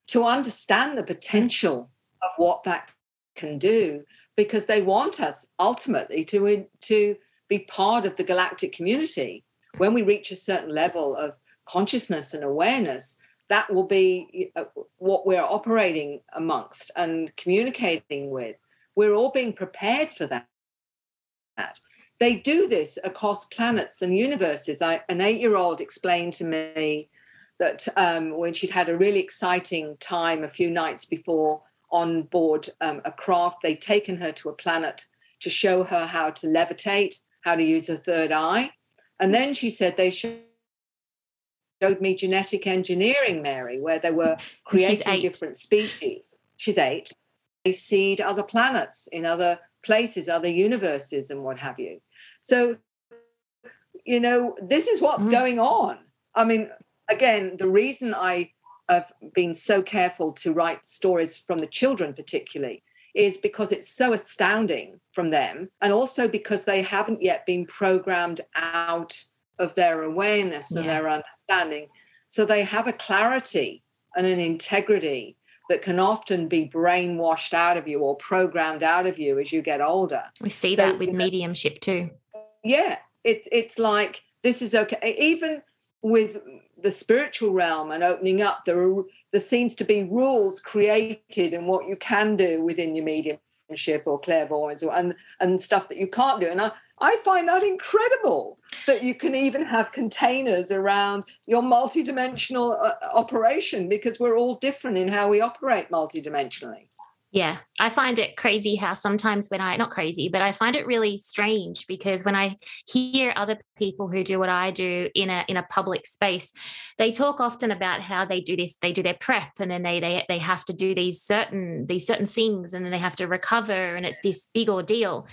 to understand the potential of what that can do because they want us ultimately to to be part of the galactic community. When we reach a certain level of consciousness and awareness, that will be uh, what we're operating amongst and communicating with. We're all being prepared for that. They do this across planets and universes. I, an eight year old explained to me that um, when she'd had a really exciting time a few nights before on board um, a craft, they'd taken her to a planet to show her how to levitate, how to use her third eye. And then she said they showed me genetic engineering, Mary, where they were creating different species. She's eight. They seed other planets in other places, other universes, and what have you. So, you know, this is what's mm. going on. I mean, again, the reason I have been so careful to write stories from the children, particularly, is because it's so astounding from them, and also because they haven't yet been programmed out of their awareness yeah. and their understanding. So they have a clarity and an integrity that can often be brainwashed out of you or programmed out of you as you get older. We see so, that with mediumship too. Yeah, it, it's like this is okay. Even with the spiritual realm and opening up, there are there seems to be rules created in what you can do within your mediumship or clairvoyance or and and stuff that you can't do. And I, I find that incredible that you can even have containers around your multidimensional uh, operation because we're all different in how we operate multidimensionally. Yeah, I find it crazy how sometimes when I, not crazy, but I find it really strange because when I hear other people who do what I do in a in a public space, they talk often about how they do this, they do their prep and then they they they have to do these certain these certain things and then they have to recover and it's this big ordeal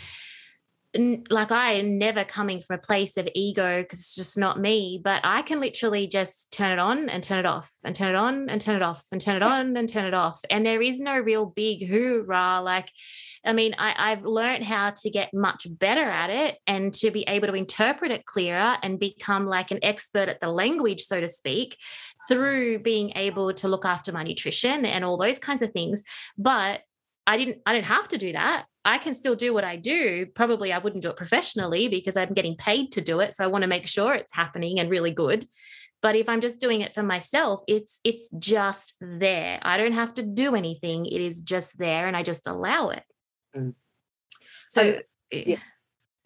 like I am never coming from a place of ego because it's just not me, but I can literally just turn it on and turn it off and turn it on and turn it off and turn it on and turn it off. And there is no real big hoorah. Like, I mean, I, I've learned how to get much better at it and to be able to interpret it clearer and become like an expert at the language, so to speak, through being able to look after my nutrition and all those kinds of things. But I didn't I didn't have to do that. I can still do what I do. Probably I wouldn't do it professionally because I'm getting paid to do it. So I want to make sure it's happening and really good. But if I'm just doing it for myself, it's it's just there. I don't have to do anything. It is just there and I just allow it. Mm. So and, eh, yeah.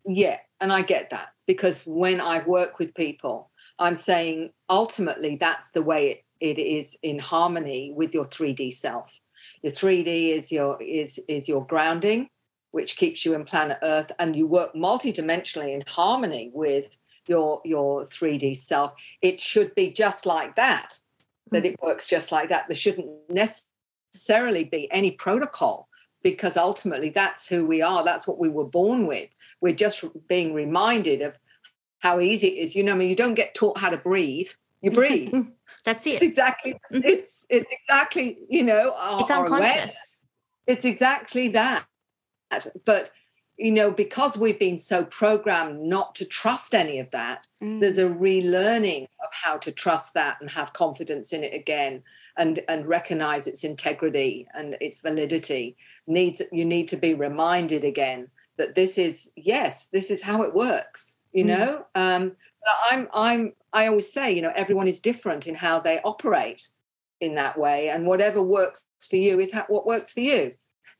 yeah, and I get that because when I work with people, I'm saying ultimately that's the way it, it is in harmony with your 3D self your 3D is your is is your grounding, which keeps you in planet Earth, and you work multidimensionally in harmony with your your 3D self. It should be just like that. That it works just like that. There shouldn't necessarily be any protocol because ultimately that's who we are. That's what we were born with. We're just being reminded of how easy it is. You know, I mean, you don't get taught how to breathe you breathe. [LAUGHS] That's it. It's exactly mm-hmm. it's it's exactly you know our, it's unconscious. It's exactly that. But you know, because we've been so programmed not to trust any of that, mm. there's a relearning of how to trust that and have confidence in it again and and recognize its integrity and its validity. Needs you need to be reminded again that this is yes, this is how it works. You mm. know, um, I'm I'm I always say, you know, everyone is different in how they operate in that way, and whatever works for you is what works for you.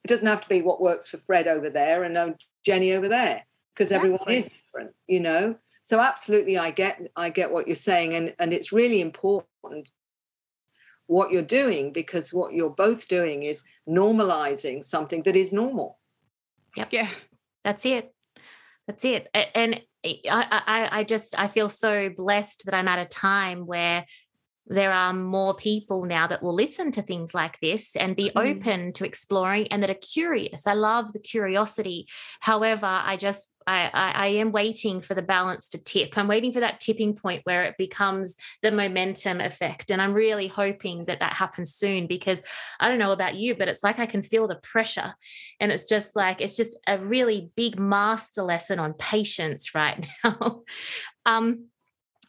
It doesn't have to be what works for Fred over there and no Jenny over there, because exactly. everyone is different, you know. So absolutely, I get I get what you're saying, and and it's really important what you're doing because what you're both doing is normalizing something that is normal. Yep. Yeah. That's it. That's it. And eh, I, I, I just I feel so blessed that I'm at a time where there are more people now that will listen to things like this and be mm. open to exploring and that are curious. I love the curiosity. However, I just I, I, I am waiting for the balance to tip. I'm waiting for that tipping point where it becomes the momentum effect, and I'm really hoping that that happens soon because I don't know about you, but it's like I can feel the pressure, and it's just like it's just a really big master lesson on patience right [LAUGHS] now. um,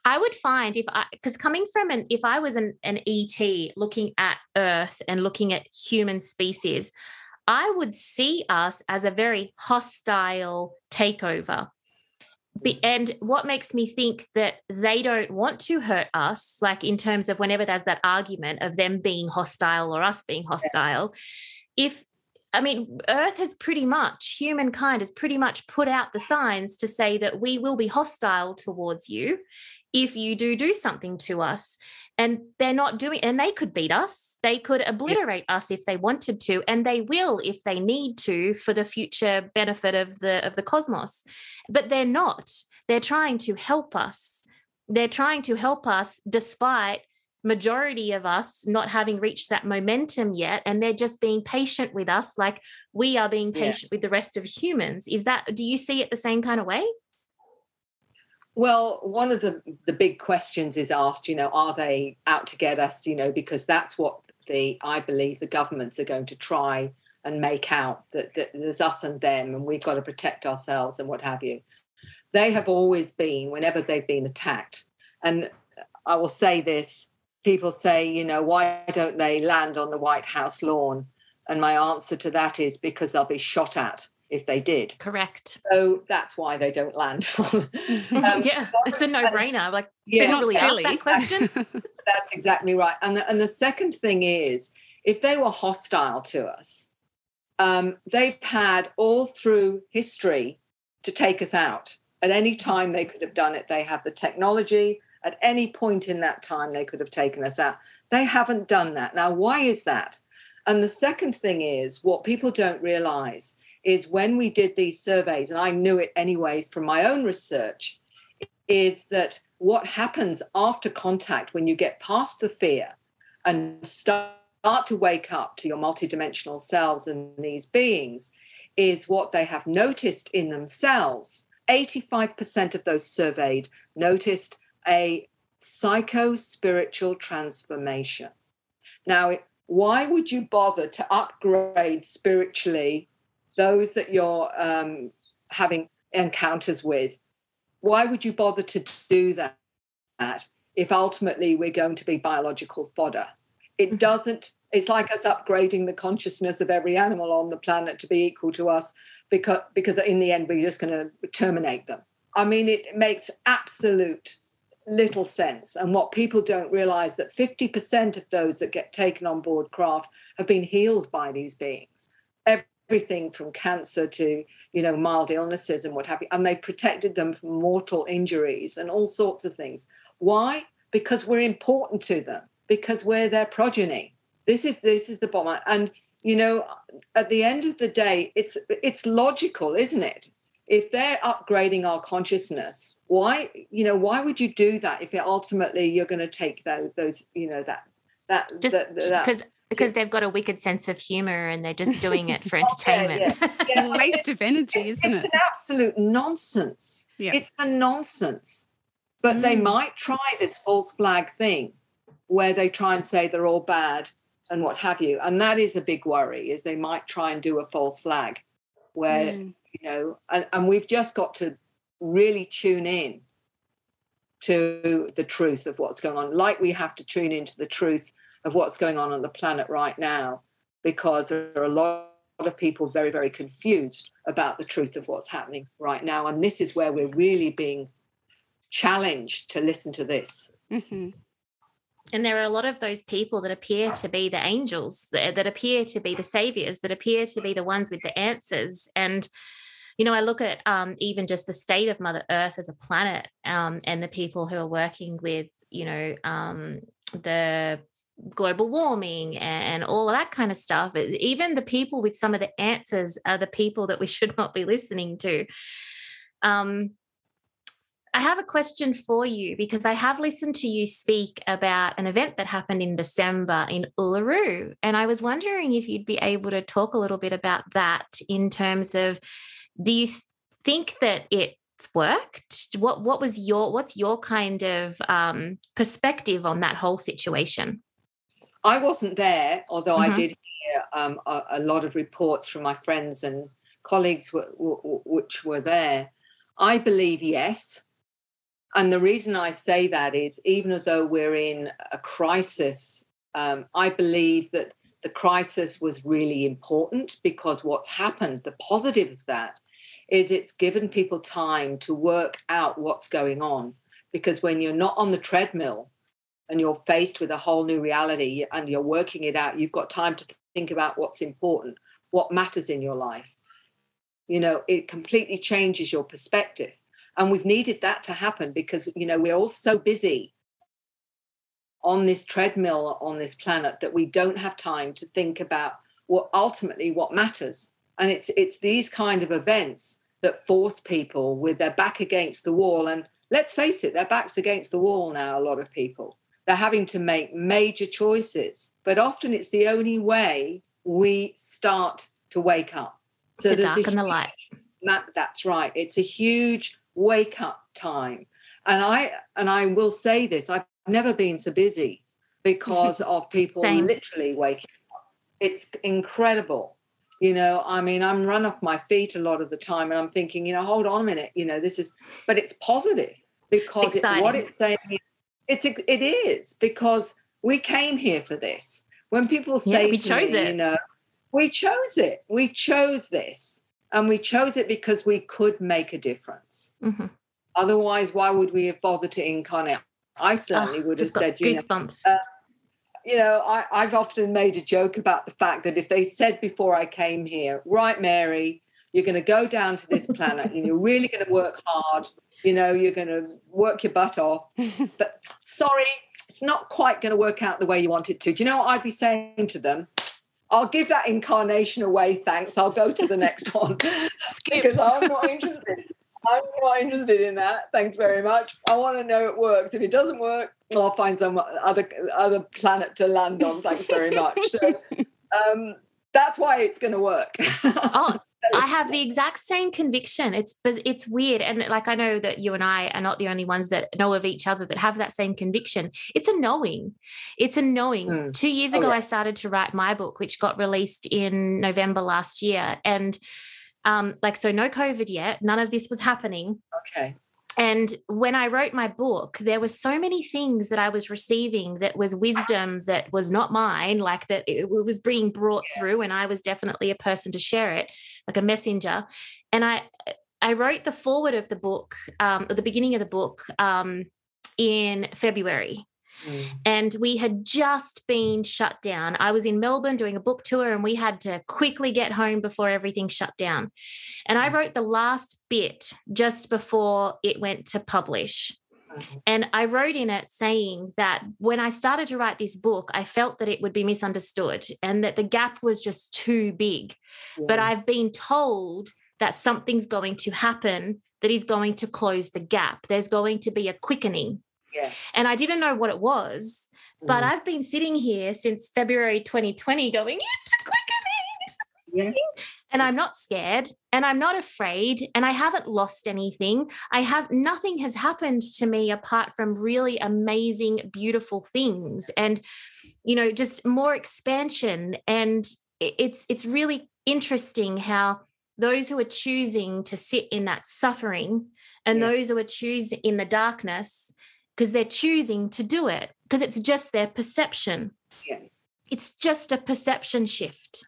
I would find if I, because coming from an, if I was an, an ET looking at Earth and looking at human species, I would see us as a very hostile takeover. Mm. and what makes me think that they don't want to hurt us like in terms of whenever there's that argument of them being hostile or us being hostile if I mean, Earth has pretty much, humankind has pretty much put out the signs to say that we will be hostile towards you if you do do something to us and they're not doing and they could beat us. They could obliterate yeah. us if they wanted to and they will if they need to for the future benefit of the of the cosmos. But they're not. They're trying to help us. They're trying to help us despite majority of us not having reached that momentum yet and they're just being patient with us like we are being patient yeah. with the rest of humans. Is that do you see it the same kind of way well, one of the the big questions is asked, you know, are they out to get us, you know, because that's what the I believe the governments are going to try and make out that, that there's us and them and we've got to protect ourselves and what have you. They have always been, whenever they've been attacked, and I will say this, people say, you know, why don't they land on the White House lawn? And my answer to that is because they'll be shot at if they did. Correct. So that's why they don't land. [LAUGHS] um, yeah, it's a no-brainer. Like yeah, they not really ask that question. [LAUGHS] that's exactly right. And the, and the second thing is, if they were hostile to us, um, they've had all through history to take us out. At any time they could have done it. They have the technology. At any point in that time, they could have taken us out. They haven't done that. Now, why is that? And the second thing is what people don't realize is when we did these surveys, and I knew it anyway from my own research, is that what happens after contact when you get past the fear and start to wake up to your multidimensional selves and these beings is what they have noticed in themselves. 85% of those surveyed noticed a psycho spiritual transformation. Now, why would you bother to upgrade spiritually those that you're um, having encounters with, why would you bother to do that if ultimately we're going to be biological fodder? It mm-hmm. doesn't, it's like us upgrading the consciousness of every animal on the planet to be equal to us because, because in the end we're just going to terminate them. I mean, it makes absolute little sense. And what people don't realize that 50% of those that get taken on board craft have been healed by these beings everything from cancer to you know mild illnesses and what have you and they protected them from mortal injuries and all sorts of things. Why? Because we're important to them because we're their progeny. This is this is the bottom and you know at the end of the day it's it's logical isn't it? If they're upgrading our consciousness why you know why would you do that if it ultimately you're going to take those those you know that that just because because they've got a wicked sense of humor and they're just doing it for [LAUGHS] entertainment. yeah, [LAUGHS] yeah. yeah. waste of energy, it's, isn't it's it? It's an absolute nonsense. Yeah. It's a nonsense. But mm. they might try this false flag thing where they try and say they're all bad and what have you. And that is a big worry, is they might try and do a false flag where, mm. you know, and, and we've just got to really tune in to the truth of what's going on, like we have to tune into the truth of what's going on on the planet right now because there are a lot of people very, very confused about the truth of what's happening right now. And this is where we're really being challenged to listen to this. Mm-hmm. And there are a lot of those people that appear to be the angels, that, that appear to be the saviors, that appear to be the ones with the answers. And you know, I look at um, even just the state of Mother Earth as a planet um, and the people who are working with, you know, um, the global warming and, all of that kind of stuff. Even the people with some of the answers are the people that we [LAUGHS] should not be listening to. Um, I have a question for you because I have listened to you speak about an event that happened in December in Uluru. And I was wondering if you'd be able to talk a little bit about that in terms of do you think that it's worked? What what was your what's your kind of um, perspective on that whole situation? I wasn't there, although mm-hmm. I did hear um, a, a, lot of reports from my friends and colleagues w- w- which were there. I believe yes. And the reason I say that is even though we're in a crisis, um, I believe that the crisis was really important because what's happened, the positive of that, is it's given people time to work out what's going on because when you're not on the treadmill and you're faced with a whole new reality and you're working it out you've got time to think about what's important what matters in your life. You know it completely changes your perspective. And we've needed that to happen because you know we're all so busy on this treadmill on this planet that we don't have time to think about what ultimately what matters. And it's it's these kind of events that force people with their back against the wall. And let's face it their backs against the wall now a lot of people they're having to make major choices but often it's the only way we start to wake up. So the dark and the light. That's right. It's a huge wake up time. And i and i will say this i've never been so busy because [LAUGHS] of people Same. literally waking up. It's incredible. You know i mean i'm run off my feet a lot of the time and i'm thinking you know hold on a minute you know this is but it's positive because it's it, what it's saying it's it is because we came here for this. When people say yeah, we chose me, it. you know we chose it. We chose this. And we chose it because we could make a difference. Mm-hmm. otherwise why would we have bothered to incarnate? I certainly oh, would have said you goosebumps. know uh, you know, I, I've often made a joke about the fact that if they said before I came here, right, Mary, you're going to go down to this planet and you're really going to work hard, you know, you're going to work your butt off. [LAUGHS] But sorry, it's not quite going to work out the way you want it to. Do you know what I'd be saying to them? I'll give that incarnation away, thanks. I'll go to the next [LAUGHS] one because I'm not interested. I'm not interested in that. Thanks very much. I want to know it works. If it doesn't work, I'll find some other other planet to land on. Thanks very much. So [LAUGHS] um, that's why it's going to work. oh, I have the exact same conviction. It's it's weird, and like I know that you and I are not the only ones that know of each other that have that same conviction. It's a knowing. It's a knowing. Mm. Two years oh, ago, yeah. I started to write my book, which got released in November last year, and um, like, so no COVID yet. None of this was happening. Okay. And when I wrote my book, there were so many things that I was receiving that was wisdom that was not mine, like that it was being brought through, and I was definitely a person to share it, like a messenger. And I, I wrote the forward of the book, um, at the beginning of the book, um, in February, Mm. And we had just been shut down. I was in Melbourne doing a book tour and we had to quickly get home before everything shut down. And I mm. wrote the last bit just before it went to publish. Mm-hmm. And I wrote in it saying that when I started to write this book, I felt that it would be misunderstood and that the gap was just too big. Yeah. But I've been told that something's going to happen that is going to close the gap. There's going to be a quickening yeah. And I didn't know what it was. But mm. I've been sitting here since February 2020 going, it's a quickening. Yeah. And I'm not scared and I'm not afraid and I haven't lost anything. I have nothing has happened to me apart from really amazing, beautiful things and, you know, just more expansion. And it's it's really interesting how those who are choosing to sit in that suffering and yeah. those who are choosing in the darkness because they're choosing to do it because it's just their perception. Yeah. It's just a perception shift.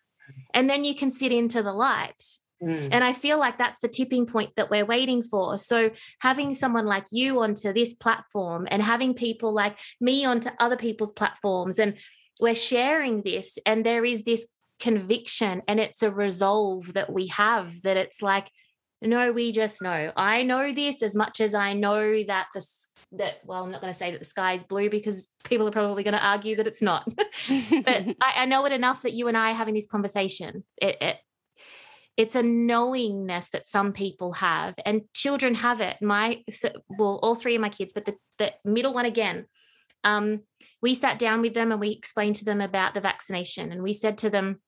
And then you can sit into the light. Mm. And I feel like that's the tipping point that we're waiting for. So, having someone like you onto this platform and having people like me onto other people's platforms, and we're sharing this, and there is this conviction and it's a resolve that we have that it's like, no, we just know. I know this as much as I know that the that well i'm not going to say that the sky is blue because people are probably going to argue that it's not. [LAUGHS] But [LAUGHS] I, I, know it enough that you and i are having this conversation. It, it it's a knowingness that some people have and children have it. My well all three of my kids but the, the middle one again. Um, we sat down with them and we explained to them about the vaccination and we said to them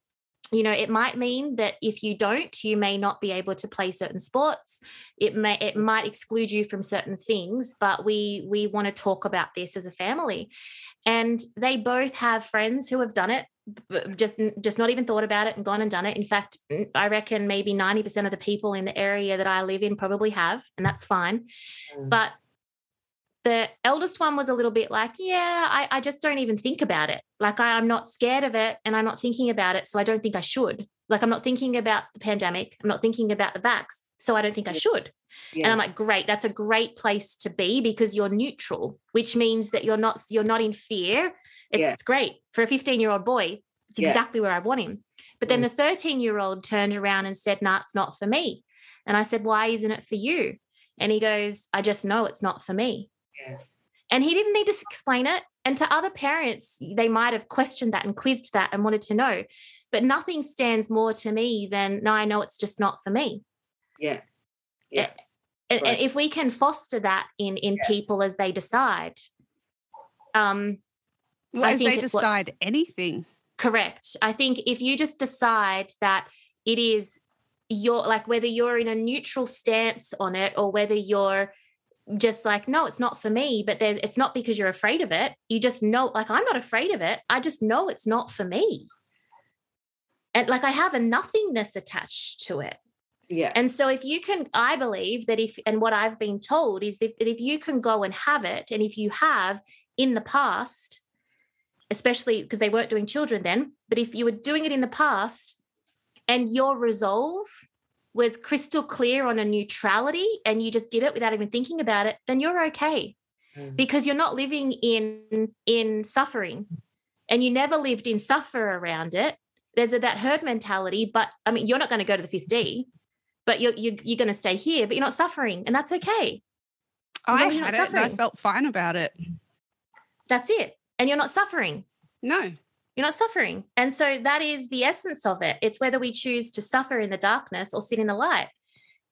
you know it might mean that if you don't you may not be able to play certain sports. It may it might exclude you from certain things but we we want to talk about this as a family. And they both have friends who have done it just just not even thought about it and gone and done it. In fact i reckon maybe 90% of the people in the area that i live in probably have and that's fine. Mm. but the eldest one was a little bit like, yeah, I, I just don't even think about it. Like I, I'm not scared of it and I'm not thinking about it. So I don't think I should. Like I'm not thinking about the pandemic. I'm not thinking about the vax. So I don't think I should. Yeah. And I'm like, great, that's a great place to be because you're neutral, which means that you're not you're not in fear. It's, yeah. great. For a 15-year-old boy, it's exactly where I want him. But then mm. the 13-year-old turned around and said, nah, it's not for me. And I said, why isn't it for you? And he goes, I just know it's not for me. Yeah. And he didn't need to explain it. And to other parents, they might have questioned that and quizzed that and wanted to know. But nothing stands more to me than, no, I know it's just not for me. Yeah. Yeah. And, right. and if we can foster that in in yeah. people as they decide, um, well, I as they decide anything. Correct. I think if you just decide that it is your like whether you're in a neutral stance on it or whether you're just like no it's not for me but there's it's not because you're afraid of it. You just know like i'm not afraid of it. I just know it's not for me. And like i have a nothingness attached to it. Yeah. And so if you can i believe that if and what i've been told is if, that if you can go and have it and if you have in the past especially because they weren't doing children then but if you were doing it in the past and your resolve was crystal clear on a neutrality and you just did it without even thinking about it, then you're okay. Mm. Because you're not living in in suffering and you never lived in suffer around it. There's a, that herd mentality, but I mean, you're not going to go to the fifth D, but you're, you're, you're going to stay here, but you're not suffering, and that's okay. I had it I felt fine about it. That's it. And you're not suffering. No. You're not suffering. And so that is the essence of it. It's whether we choose to suffer in the darkness or sit in the light.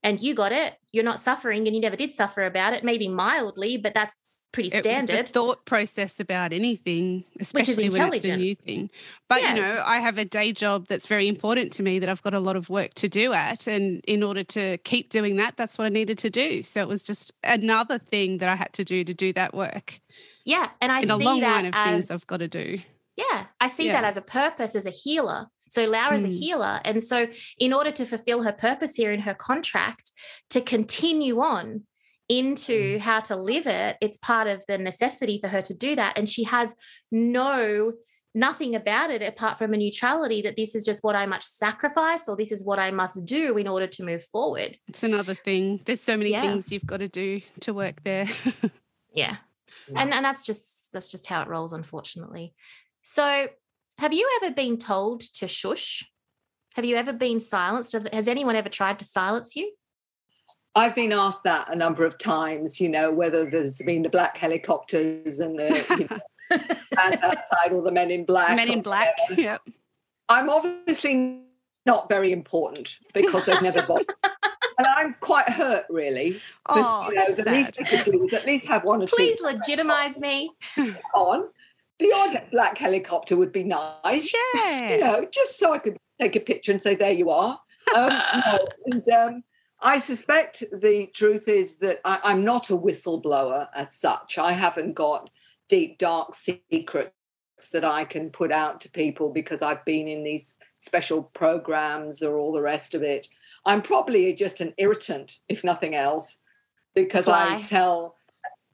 And you got it. You're not suffering and you never did suffer about it, maybe mildly, but that's pretty standard. thought process about anything, especially when it's a new thing. But yeah, you know, I have a day job that's very important to me that I've got a lot of work to do at, and in order to keep doing that, that's what I needed to do. So it was just another thing that I had to do to do that work. Yeah, and I in a long line of as, things I've got to do. Yeah, I see yeah. that as a purpose, as a healer. So Laura's mm. a healer. And so, in order to fulfill her purpose here in her contract, to continue on into mm. how to live it, it's part of the necessity for her to do that. And she has no nothing about it apart from a neutrality that this is just what I must sacrifice or this is what I must do in order to move forward. It's another thing. There's so many yeah. things you've got to do to work there. [LAUGHS] yeah. And and that's just that's just how it rolls, unfortunately. So, have you ever been told to shush? Have you ever been silenced? Has anyone ever tried to silence you? I've been asked that a number of times, you know, whether there's been the black helicopters and the you know, [LAUGHS] outside or the men in black. Men in black, yep. I'm obviously not very important because they've never bothered. [LAUGHS] and I'm quite hurt, really. Oh, you know, the sad. least I could do was at least have one or Please two. Please legitimize me. On the odd black helicopter would be nice. Yeah. You know, just so I could take a picture and say, there you are. Um, no, [LAUGHS] and um, I suspect the truth is that I, am not a whistleblower as such. I haven't got deep, dark secrets that I can put out to people because I've been in these special programs or all the rest of it. I'm probably just an irritant, if nothing else, because Fly. I tell,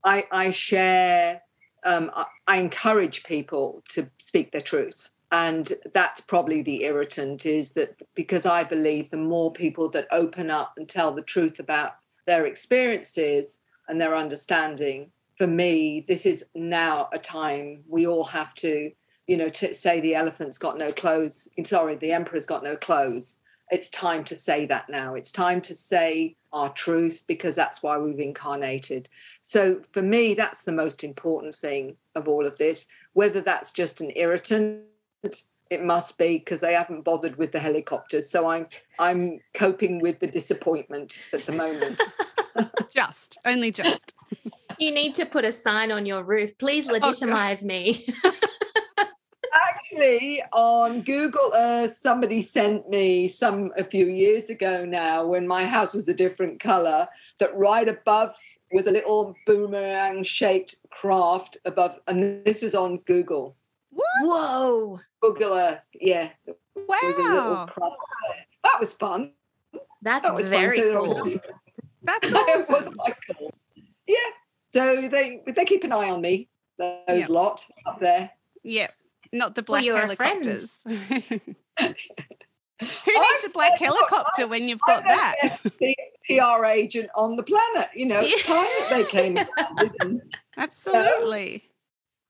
I, I share um, I encourage people to speak their truth. And that's probably the irritant is that because I believe the more people that open up and tell the truth about their experiences and their understanding, for me, this is now a time we all have to, you know, to say the elephant's got no clothes. Sorry, the emperor's got no clothes it's time to say that now. It's time to say our truth because that's why we've incarnated. So for me, that's the most important thing of all of this. Whether that's just an irritant, it must be because they haven't bothered with the helicopters. So I'm I'm coping with the disappointment at the moment. [LAUGHS] [LAUGHS] just, only just. You need to put a sign on your roof. Please oh, legitimize oh, me [LAUGHS] actually on Google Earth, somebody sent me some a few years ago now when my house was a different color that right above was a little boomerang shaped craft above, and this was on Google. What? Whoa. Google Earth, yeah. Wow. That was fun. That's that was very fun. cool. That's [LAUGHS] awesome. was cool. Yeah, So they they keep an eye on me, those yep. lot up there. Yep. Not the black well, helicopters. [LAUGHS] [LAUGHS] Who oh, needs a black helicopter when you've got that? [LAUGHS] PR agent on the planet. You know, it's time that they came. Absolutely.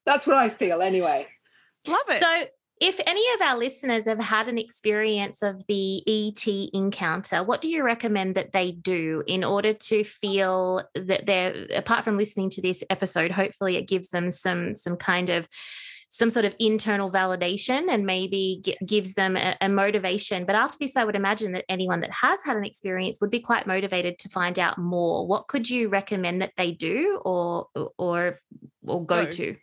that's what I feel anyway. Love it. So if any of our listeners have had an experience of the ET encounter, what do you recommend that they do in order to feel that they're apart from listening to this episode, hopefully it gives them some some kind of some sort of internal validation and maybe gives them a, a, motivation. But after this, I would imagine that anyone that has had an experience would be quite motivated to find out more. What could you recommend that they do or or or go no. to?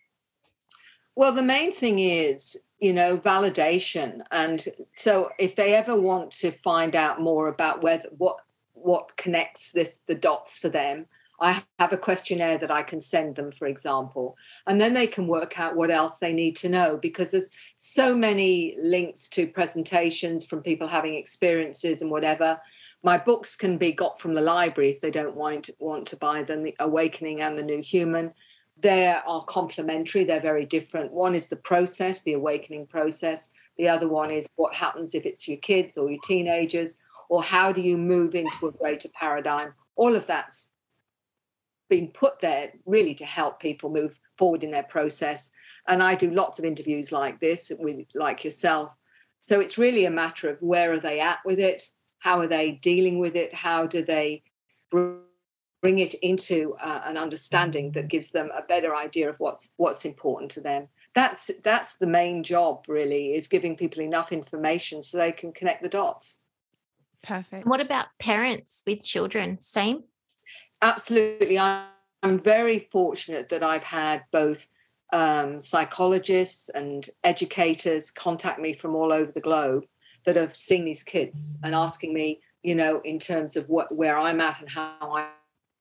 Well, the main thing is you know validation and so if they ever want to find out more about whether what what connects this the dots for them i have a questionnaire that i can send them for example and then they can work out what else they need to know because there's so many links to presentations from people having experiences and whatever my books can be got from the library if they don't want want to buy them the awakening and the new human they are complementary, they're very different. One is the process, the awakening process. The other one is what happens if it's your kids or your teenagers, or how do you move into a greater paradigm? All of that's been put there really to help people move forward in their process. And I do lots of interviews like this with like yourself. So it's really a matter of where are they at with it? How are they dealing with it? How do they bring bring it into uh, an understanding that gives them a better idea of what's what's important to them that's that's the main job really is giving people enough information so they can connect the dots perfect what about parents with children same absolutely i'm, very fortunate that i've had both um, psychologists and educators contact me from all over the globe that have seen these kids and asking me you know in terms of what where i'm at and how i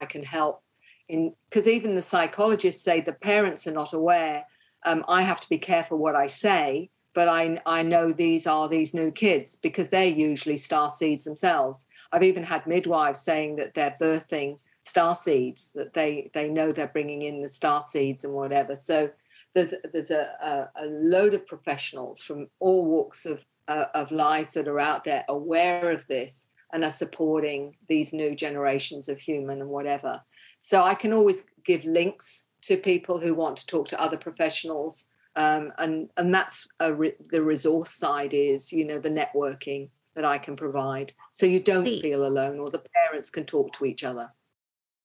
I can help. In because even the psychologists say the parents are not aware. Um, I have to be careful what I say, but I I know these are these new kids because they're usually star seeds themselves. I've even had midwives saying that they're birthing star seeds that they they know they're bringing in the star seeds and whatever. So there's there's a, a, a load of professionals from all walks of uh, of life that are out there aware of this and are supporting these new generations of human and whatever. So I can always give links to people who want to talk to other professionals. Um, and and that's re- the resource side is you know the networking that I can provide, so you don't feel alone, or the parents can talk to each other.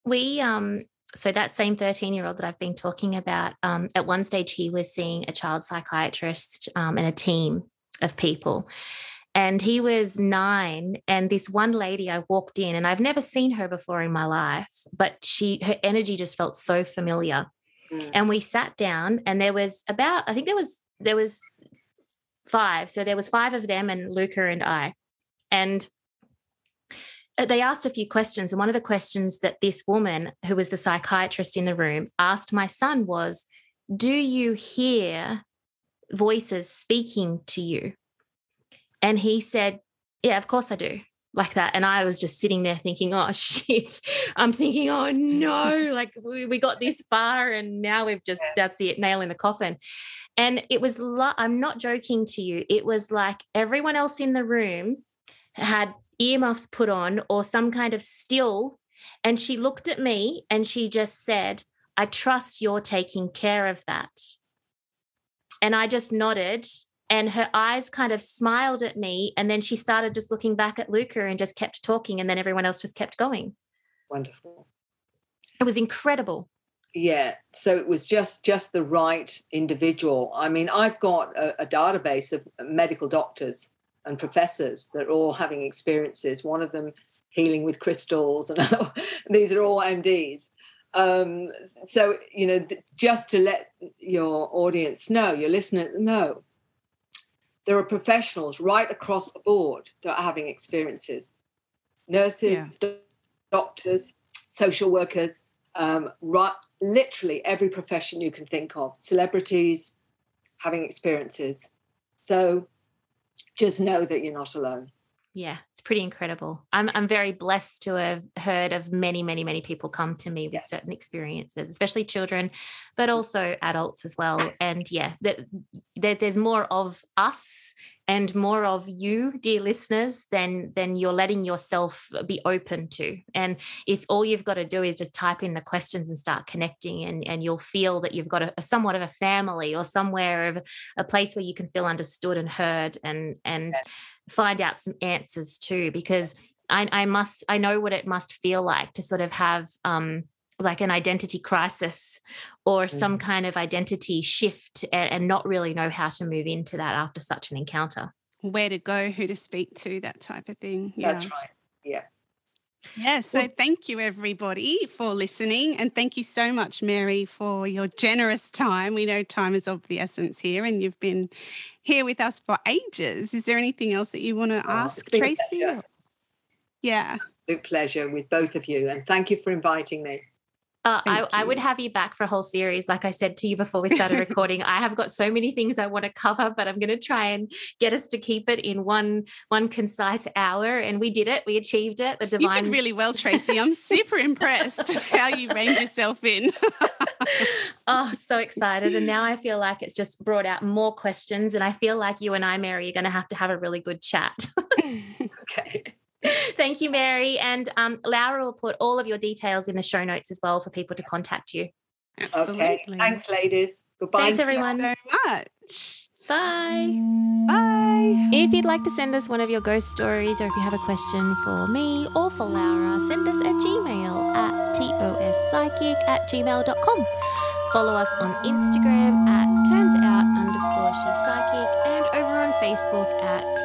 We um so that same 13 year old that I've been talking about, um, at one stage he was seeing a child psychiatrist um, and a team of people. And he was nine and this one lady i walked in and i've never seen her before in my life but she her energy just felt so familiar mm. and we sat down and there was about i think there was there was five so there was five of them and luca and i and uh, they asked a few questions and one of the questions that this woman who was the psychiatrist in the room asked my son was do you hear voices speaking to you and he said, Yeah, of course I do. Like that. And I was just sitting there thinking, oh [LAUGHS] shit. I'm thinking, oh no, [LAUGHS] like we, we got this far and now we've just, that's it, nail in the coffin. And it was, lo- I'm not joking to you. It was like everyone else in the room had earmuffs put on or some kind of still. And she looked at me and she just said, I trust you're taking care of that. And I just nodded and her eyes kind of smiled at me and then she started just looking back at luca and just kept talking and then everyone else just kept going. Wonderful. It was incredible. Yeah so it was just just the right individual. I mean i've got a, a database of medical doctors and professors that are all having experiences one of them healing with crystals [LAUGHS] and these are all mds um, so you know just to let your audience know your listener know there are professionals right across the board that are having experiences. Nurses yeah. doctors social workers um, right literally every profession you can think of. Celebrities having experiences. So just know that you're not alone yeah, it's pretty incredible. I'm I'm very blessed to have heard of many, many, many people come to me with yeah. certain experiences, especially children, but mm. also adults as well. [LAUGHS] And yeah, that, that there's more of us and more of you, dear listeners, than than you're letting yourself be open to. And if all you've got to do is just type in the questions and start connecting, and, and you'll feel that you've got a, a somewhat of a family or somewhere of a place where you can feel understood and heard and and yeah find out some answers too because I, I must I know what it must feel like to sort of have um like an identity crisis or mm. some kind of identity shift and, and, not really know how to move into that after such an encounter. Where to go, who to speak to, that type of thing. Yeah. That's right. Yeah. Yeah, so thank you everybody for listening. And thank you so much, Mary, for your generous time. We know time is of the essence here, and you've been here with us for ages. Is there anything else that you want to oh, ask, Tracy? Yeah. Absolute pleasure with both of you. And thank you for inviting me. Uh, I, I, would have you back for a whole series. Like I said to you before we started [LAUGHS] recording, I have got so many things I want to cover, but I'm going to try and get us to keep it in one one concise hour. And we did it. We achieved it. The divine. You did really well, Tracy. I'm super impressed [LAUGHS] how you reined yourself in. [LAUGHS] oh, so excited! And now I feel like it's just brought out more questions, and I feel like you and I, Mary, are going to have to have a really good chat. [LAUGHS] okay. Thank you, Mary. And um, Laura will put all of your details in the show notes as well for people to contact you. Absolutely. Okay. Thanks, ladies. Goodbye. Thanks, everyone. so much. Bye. Bye. If you'd like to send us one of your ghost stories or if you have a question for me or for Laura, send us a Gmail at tospsychic at gmail.com. Follow us on Instagram at turnsout underscore psychic and over on Facebook at